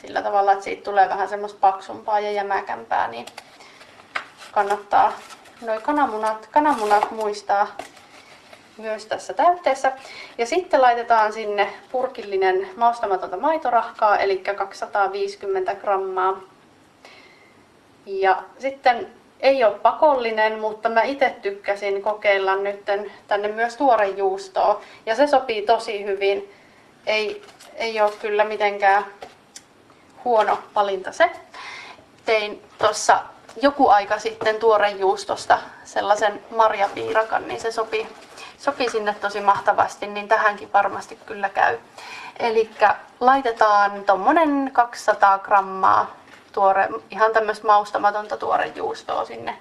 sillä tavalla, että siitä tulee vähän semmoista paksumpaa ja jämäkämpää, niin kannattaa noin kananmunat, kananmunat muistaa myös tässä täytteessä. Ja sitten laitetaan sinne purkillinen maustamatonta maitorahkaa, eli 250 grammaa. Ja sitten ei ole pakollinen, mutta mä itse tykkäsin kokeilla nyt tänne myös tuorejuustoa. Ja se sopii tosi hyvin. Ei, ei ole kyllä mitenkään huono valinta se. Tein tuossa joku aika sitten tuorejuustosta sellaisen marjapiirakan, niin se sopii, sopii sinne tosi mahtavasti, niin tähänkin varmasti kyllä käy. Eli laitetaan tuommoinen 200 grammaa tuore, ihan tämmöistä maustamatonta tuorejuustoa sinne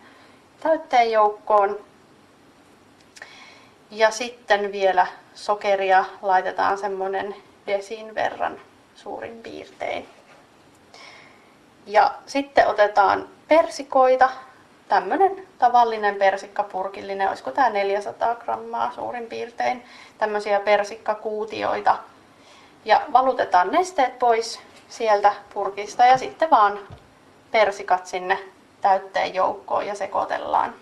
täytteen joukkoon. Ja sitten vielä sokeria laitetaan semmonen desin verran suurin piirtein. Ja sitten otetaan persikoita, tämmönen tavallinen persikkapurkillinen, olisiko tämä 400 grammaa suurin piirtein, tämmöisiä persikkakuutioita. Ja valutetaan nesteet pois sieltä purkista ja sitten vaan persikat sinne täytteen joukkoon ja sekoitellaan.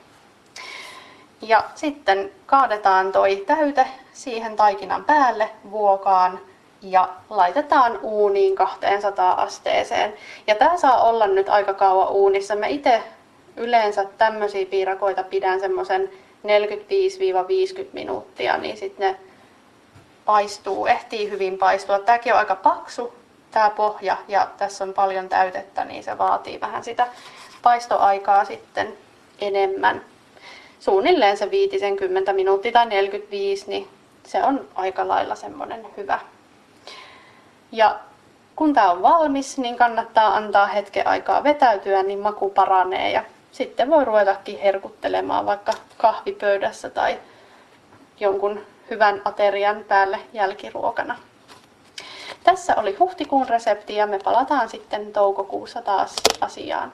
Ja sitten kaadetaan toi täyte siihen taikinan päälle vuokaan ja laitetaan uuniin 200 asteeseen. Ja tämä saa olla nyt aika kauan uunissa. Mä itse yleensä tämmöisiä piirakoita pidän semmoisen 45-50 minuuttia, niin sitten ne paistuu, ehtii hyvin paistua. Tämäkin on aika paksu, tämä pohja, ja tässä on paljon täytettä, niin se vaatii vähän sitä paistoaikaa sitten enemmän. Suunnilleen se 50 minuuttia tai 45, niin se on aika lailla semmoinen hyvä. Ja kun tämä on valmis, niin kannattaa antaa hetken aikaa vetäytyä, niin maku paranee ja sitten voi ruvetakin herkuttelemaan vaikka kahvipöydässä tai jonkun hyvän aterian päälle jälkiruokana. Tässä oli huhtikuun resepti ja me palataan sitten toukokuussa taas asiaan.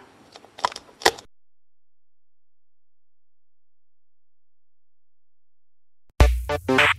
Näin.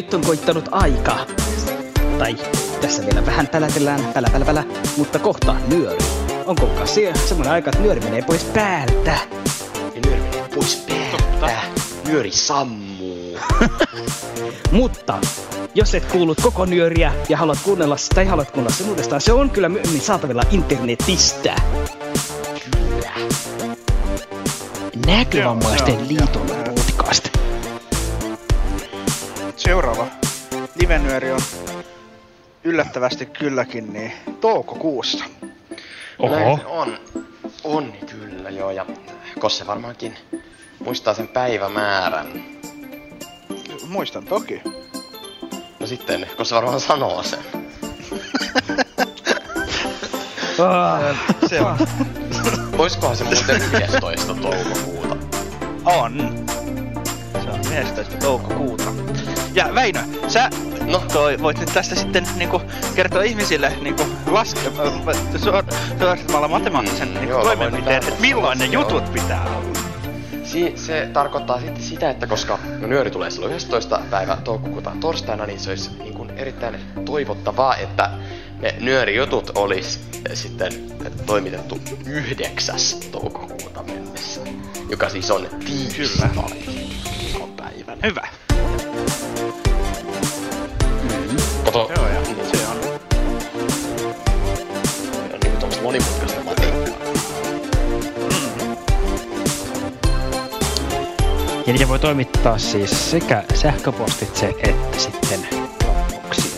Nyt on koittanut aika. Tai tässä vielä vähän pälätellään, pälä pälä pälä, mutta kohta nyöri. Onko se semmoinen aika, että nyöri menee pois päältä? Ja nyöri menee pois päältä. Nyöri sammuu. Mutta jos et kuullut koko nyöriä ja haluat kuunnella sitä tai haluat kuunnella sen uudestaan, se on kyllä myöhemmin saatavilla internetistä. Näkövammaisten liiton Seuraava livenyöri on yllättävästi kylläkin niin toukokuussa. Näin se on. On kyllä joo ja Kosse varmaankin muistaa sen päivämäärän. Muistan toki. No sitten, Kosse varmaan sanoo sen. Se on. Oiskohan se muuten 11. toukokuuta? On. Se on 11. toukokuuta. Ja Väinö, sä no. toi, voit nyt tästä sitten niinku, kertoa ihmisille niinku, laske, suor- suorittamalla matemaattisen niinku, joo, toimenpiteen, voin että milloin ne jutut pitää olla. Si- se tarkoittaa sitten sitä, että koska no, nyöri tulee silloin 11. päivä toukokuuta torstaina, niin se olisi niin kuin erittäin toivottavaa, että ne nyörijutut olisi sitten toimitettu 9. toukokuuta mennessä, joka siis on tiistai päivän. Hyvä. Kato, Joo, ja niin, se on. on niin kuin monimutkaista matematiikkaa. Ja niitä voi toimittaa siis sekä sähköpostitse että sitten Dropboxiin.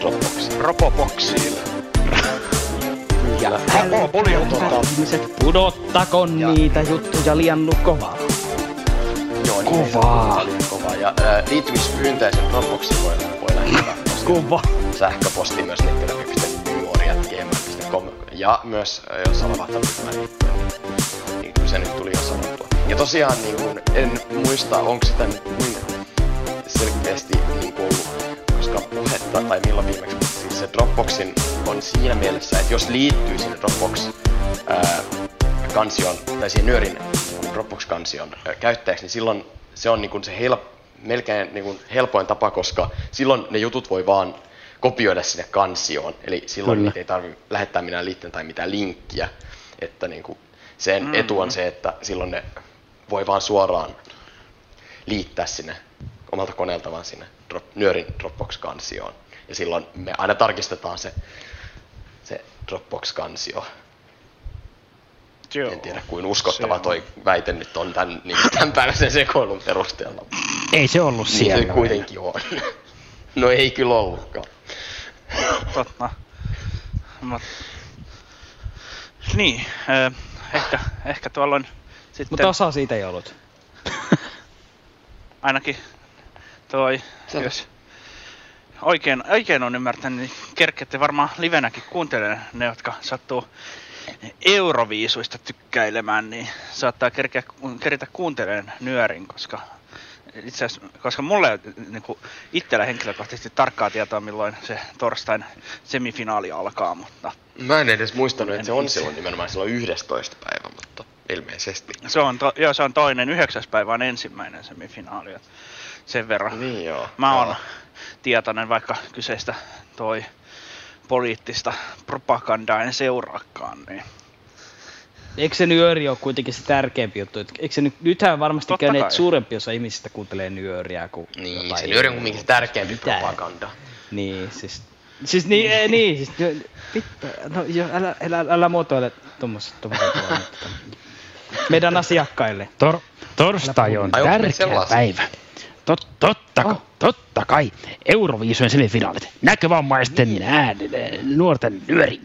Dropboxiin. Ropoboxiin. Ja tota. ihmiset, pudottakoon niitä juttuja liian kovaa. Joo, niin Kovaa. Kovaa. Ja ää, liittymispyyntöjä sen Dropboxiin voi, voi lähettää. Kova. Sähköposti myös nettiläpi.nuoria.gmail.com ja myös ää, jos salavattaryhmä liittyen. Niin kuin se nyt tuli jo sanottua. Ja tosiaan niin kuin, en muista, onko sitä nyt kuin selkeästi niin ollut koska puhetta tai milloin viimeksi, siis se Dropboxin on siinä mielessä, että jos liittyy sinne Dropbox ää, kansion, tai siihen nyörin niin Dropbox-kansion ää, käyttäjäksi, niin silloin se on niin kuin se help, melkein niin kuin helpoin tapa, koska silloin ne jutut voi vaan kopioida sinne kansioon. Eli silloin Kyllä. niitä ei tarvitse lähettää minä liitteen tai mitään linkkiä. Että niin kuin sen Mm. etu on se, että silloin ne voi vaan suoraan liittää sinne omalta koneelta vaan sinne drop, nyörin Dropbox-kansioon. Ja silloin me aina tarkistetaan se, se Dropbox-kansio. Joo. En tiedä, kuin uskottava Se on. toi väite nyt on tämän, niin tämän päiväisen sekoilun perusteella. Ei se ollut Niin siellä. se kuitenkin on. No ei kyllä ollutkaan. Totta. Mut. Niin, äh, ehkä, ehkä tuolla on sitten Mutta osa siitä ei ollut. ainakin toi, jos oikein, oikein on ymmärtänyt, niin kerkette varmaan livenäkin kuuntelemaan ne, jotka sattuu euroviisuista tykkäilemään, niin saattaa kerkeä, keritä kuuntelemaan nyörin, koska itse asiassa, koska mulle ei niin kuin itsellä henkilökohtaisesti tarkkaa tietoa, milloin se torstain semifinaali alkaa, mutta Mä en edes muistanut, että se on silloin nimenomaan silloin 11. päivä, mutta ilmeisesti. se on, to, joo, se on toinen, yhdeksäs päivä on ensimmäinen semifinaali. Sen verran. Niin joo. Mä oon tietoinen, vaikka kyseistä toi poliittista propagandaa en seuraakaan, niin Eikö se nyöri ole kuitenkin se tärkeämpi juttu? Eikö se nyt, nythän varmasti Totta käy, kai. että suurempi osa ihmisistä kuuntelee nyöriä kuin Niin, jotain- se nyöri on kumminkin se tärkeämpi Mitä? propaganda. Niin, siis... Siis niin, ei, niin, siis... Vittu, no jo, älä, älä, älä muotoile tommoset, tommoset tuolla. Meidän asiakkaille. Tor, torstai on tärkeä päivä. Tot, totta, Oh. totta kai. Euroviisujen semifinaalit. Näkövammaisten Niin. äänen, nuorten nyöri.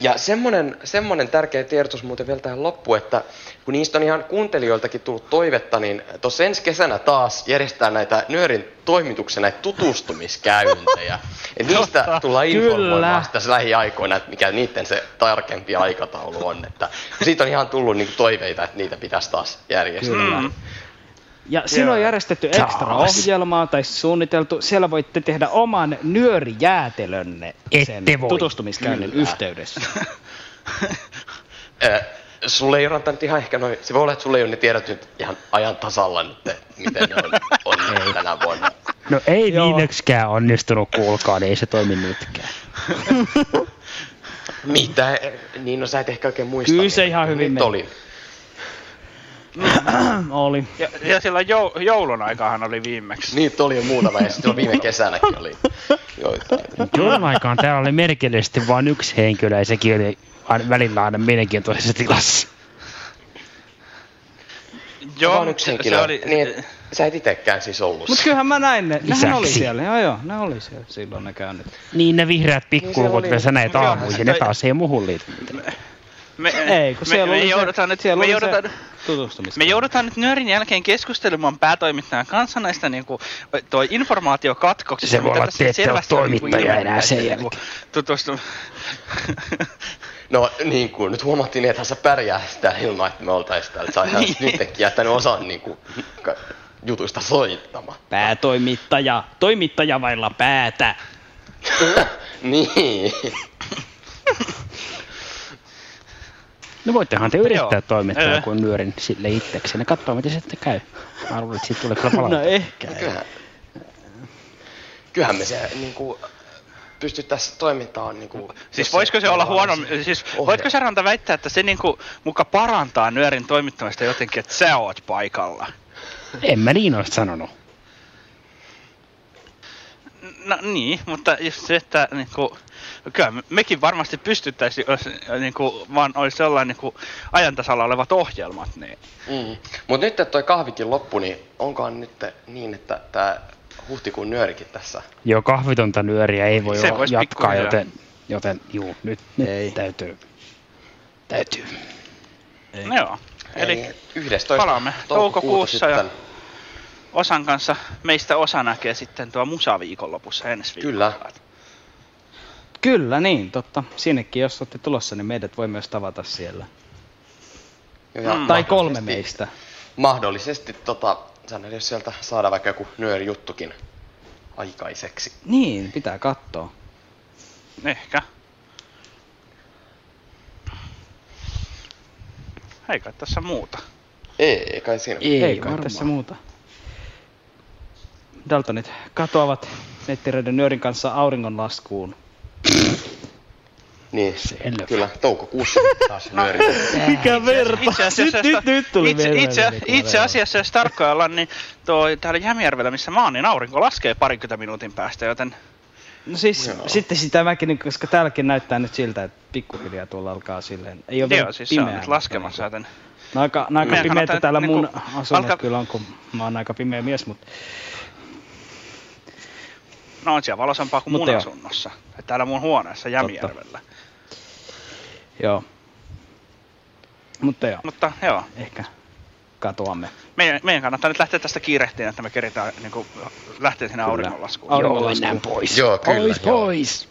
Ja semmonen, semmonen tärkeä tiedotus muuten vielä tähän loppuun, että kun niistä on ihan kuuntelijoiltakin tullut toivetta, niin tuossa ensi kesänä taas järjestetään näitä Nyörin toimituksen näitä tutustumiskäyntejä. Et niistä tullaan informoimaan tässä lähiaikoina, että mikä niiden se tarkempi aikataulu on. Että siitä on ihan tullut niinku toiveita, että niitä pitäisi taas järjestää. Kyllä. Ja siinä on järjestetty ekstra ohjelmaa tai suunniteltu. Siellä voitte tehdä oman nyörijäätelönne sen Ette voi. tutustumiskäynnin Kyllä. yhteydessä. Sulle ei ranta nyt ihan ehkä noin, se voi olla, että sulle ei ole ne tiedot nyt ihan ajan tasalla nyt, miten ne on, on tänä vuonna. No ei Joo. viimeksikään onnistunut, kuulkaa, niin ei se toimi nytkään. Mitä? Niin, no sä et ehkä oikein muista. Kyllä se ihan hyvin meni. oli. Oli. Ja, ja silloin jou, joulun aikahan oli viimeksi. Niitä oli jo muutama ja sitten viime kesänäkin oli joitain. Joulun aikaan täällä oli merkillisesti vain yksi henkilö ja sekin oli välillä aina mielenkiintoisessa tilassa. Joo, Vaan yksi henkilö. se oli- Niin, sä et itekään siis ollut. Mut kyllähän mä näin ne. Nehän oli siellä. Joo joo, ne oli siellä silloin ne käynnit. Niin ne vihreät Niin pikkulukut, se mitä oli. sä näet aamuisin, ne taas ei muuhun liity. Me, Ei, kun me, siellä me, oli se- joudutaan nyt, siellä me oli joudutaan, se tutustumis. me joudutaan nyt Nyörin jälkeen keskustelemaan päätoimittajan kanssa näistä niinku, toi informaatiokatkoksista. Se voi olla, tässä että te ette ole niinku toimittaja ilmennyt enää sen niinku Tutustu... No niin kuin nyt huomattiin, että sä pärjää sitä ilman, että me oltais täällä. Sä ihan Niin. nytkin jättänyt osan niin kuin, ka- jutuista soittamaan. Päätoimittaja. Toimittaja vailla päätä. niin. No voittehan te yrittää Joo. toimittaa Ää. joku nyörin sille itsekseen katsoa, miten se sitten käy. Mä luulen, että siitä tulee kyllä No palautetta. ehkä. Kyllähän, kyllähän me se niin kuin, pystyttäisiin toimintaan niin kuin, Siis voisiko se olla huono, siis voitko sä Ranta väittää, että se niinku muka parantaa Nyörin toimittamista jotenkin, että sä oot paikalla? En mä niin olisi sanonut. No niin, mutta just se, että niinku, kyllä me- mekin varmasti pystyttäisiin, jos niinku, vaan olisi sellainen niinku, ajantasalla olevat ohjelmat, niin Mm. Mutta nyt, että toi kahvikin loppu, niin onkohan nyt niin, että tämä huhtikuun nyörikin tässä Joo, kahvitonta nyöriä ei voi Se jatkaa, joten, joten juu, nyt, nyt ei. täytyy. Täytyy. No joo. Eli Eli 11. palaamme toukokuuta toukokuussa ja. Osan kanssa meistä osa näkee sitten tuo musaviikonlopussa ensi viikolla. Kyllä. Kyllä niin, totta. Sinnekin jos olette tulossa, niin meidät voi myös tavata siellä. Ja Mm. Tai kolme meistä. Mahdollisesti tota, säännöllä, jos sieltä saada vaikka joku nyörijuttukin aikaiseksi. Niin, pitää katsoa. Ehkä. Ei kai tässä muuta. Ei, ei kai siinä. Ei, ei kai tässä muuta. Daltonit katoavat nettireiden nyörin kanssa auringonlaskuun. Niin, Selvä. kyllä, toukokuussa taas nyöri. Mikä verta? Itse asiassa, nyt, nyt, nyt tuli itse, itse, itse asiassa, jos tarkkoja ollaan, niin toi, täällä Jämijärvellä, missä mä oon, niin aurinko laskee parikymmentä minuutin päästä, joten No siis, Joo. sitten sitä mäkin, niin- koska täälläkin näyttää nyt siltä, että pikkuhiljaa tuolla alkaa silleen. Ei ole joo, vielä siis se on pimeää, nyt laskemassa, joten No aika, no aika pimeätä täällä niinku mun asunnossa alkaa- kyllä on, kun mä oon aika pimeä mies, mutta no on siellä valosampaa kuin Mutta mun joo. asunnossa. Täällä mun huoneessa Jämijärvellä. joo. Mutta joo, Mutta joo, ehkä. katoamme. Meidän, meidän kannattaa nyt lähteä tästä kiirehtiin, että me keritään niin kuin, lähteä sinne auringonlaskuun. Auringonlaskuun. Joo, kyllä. Pois, pois!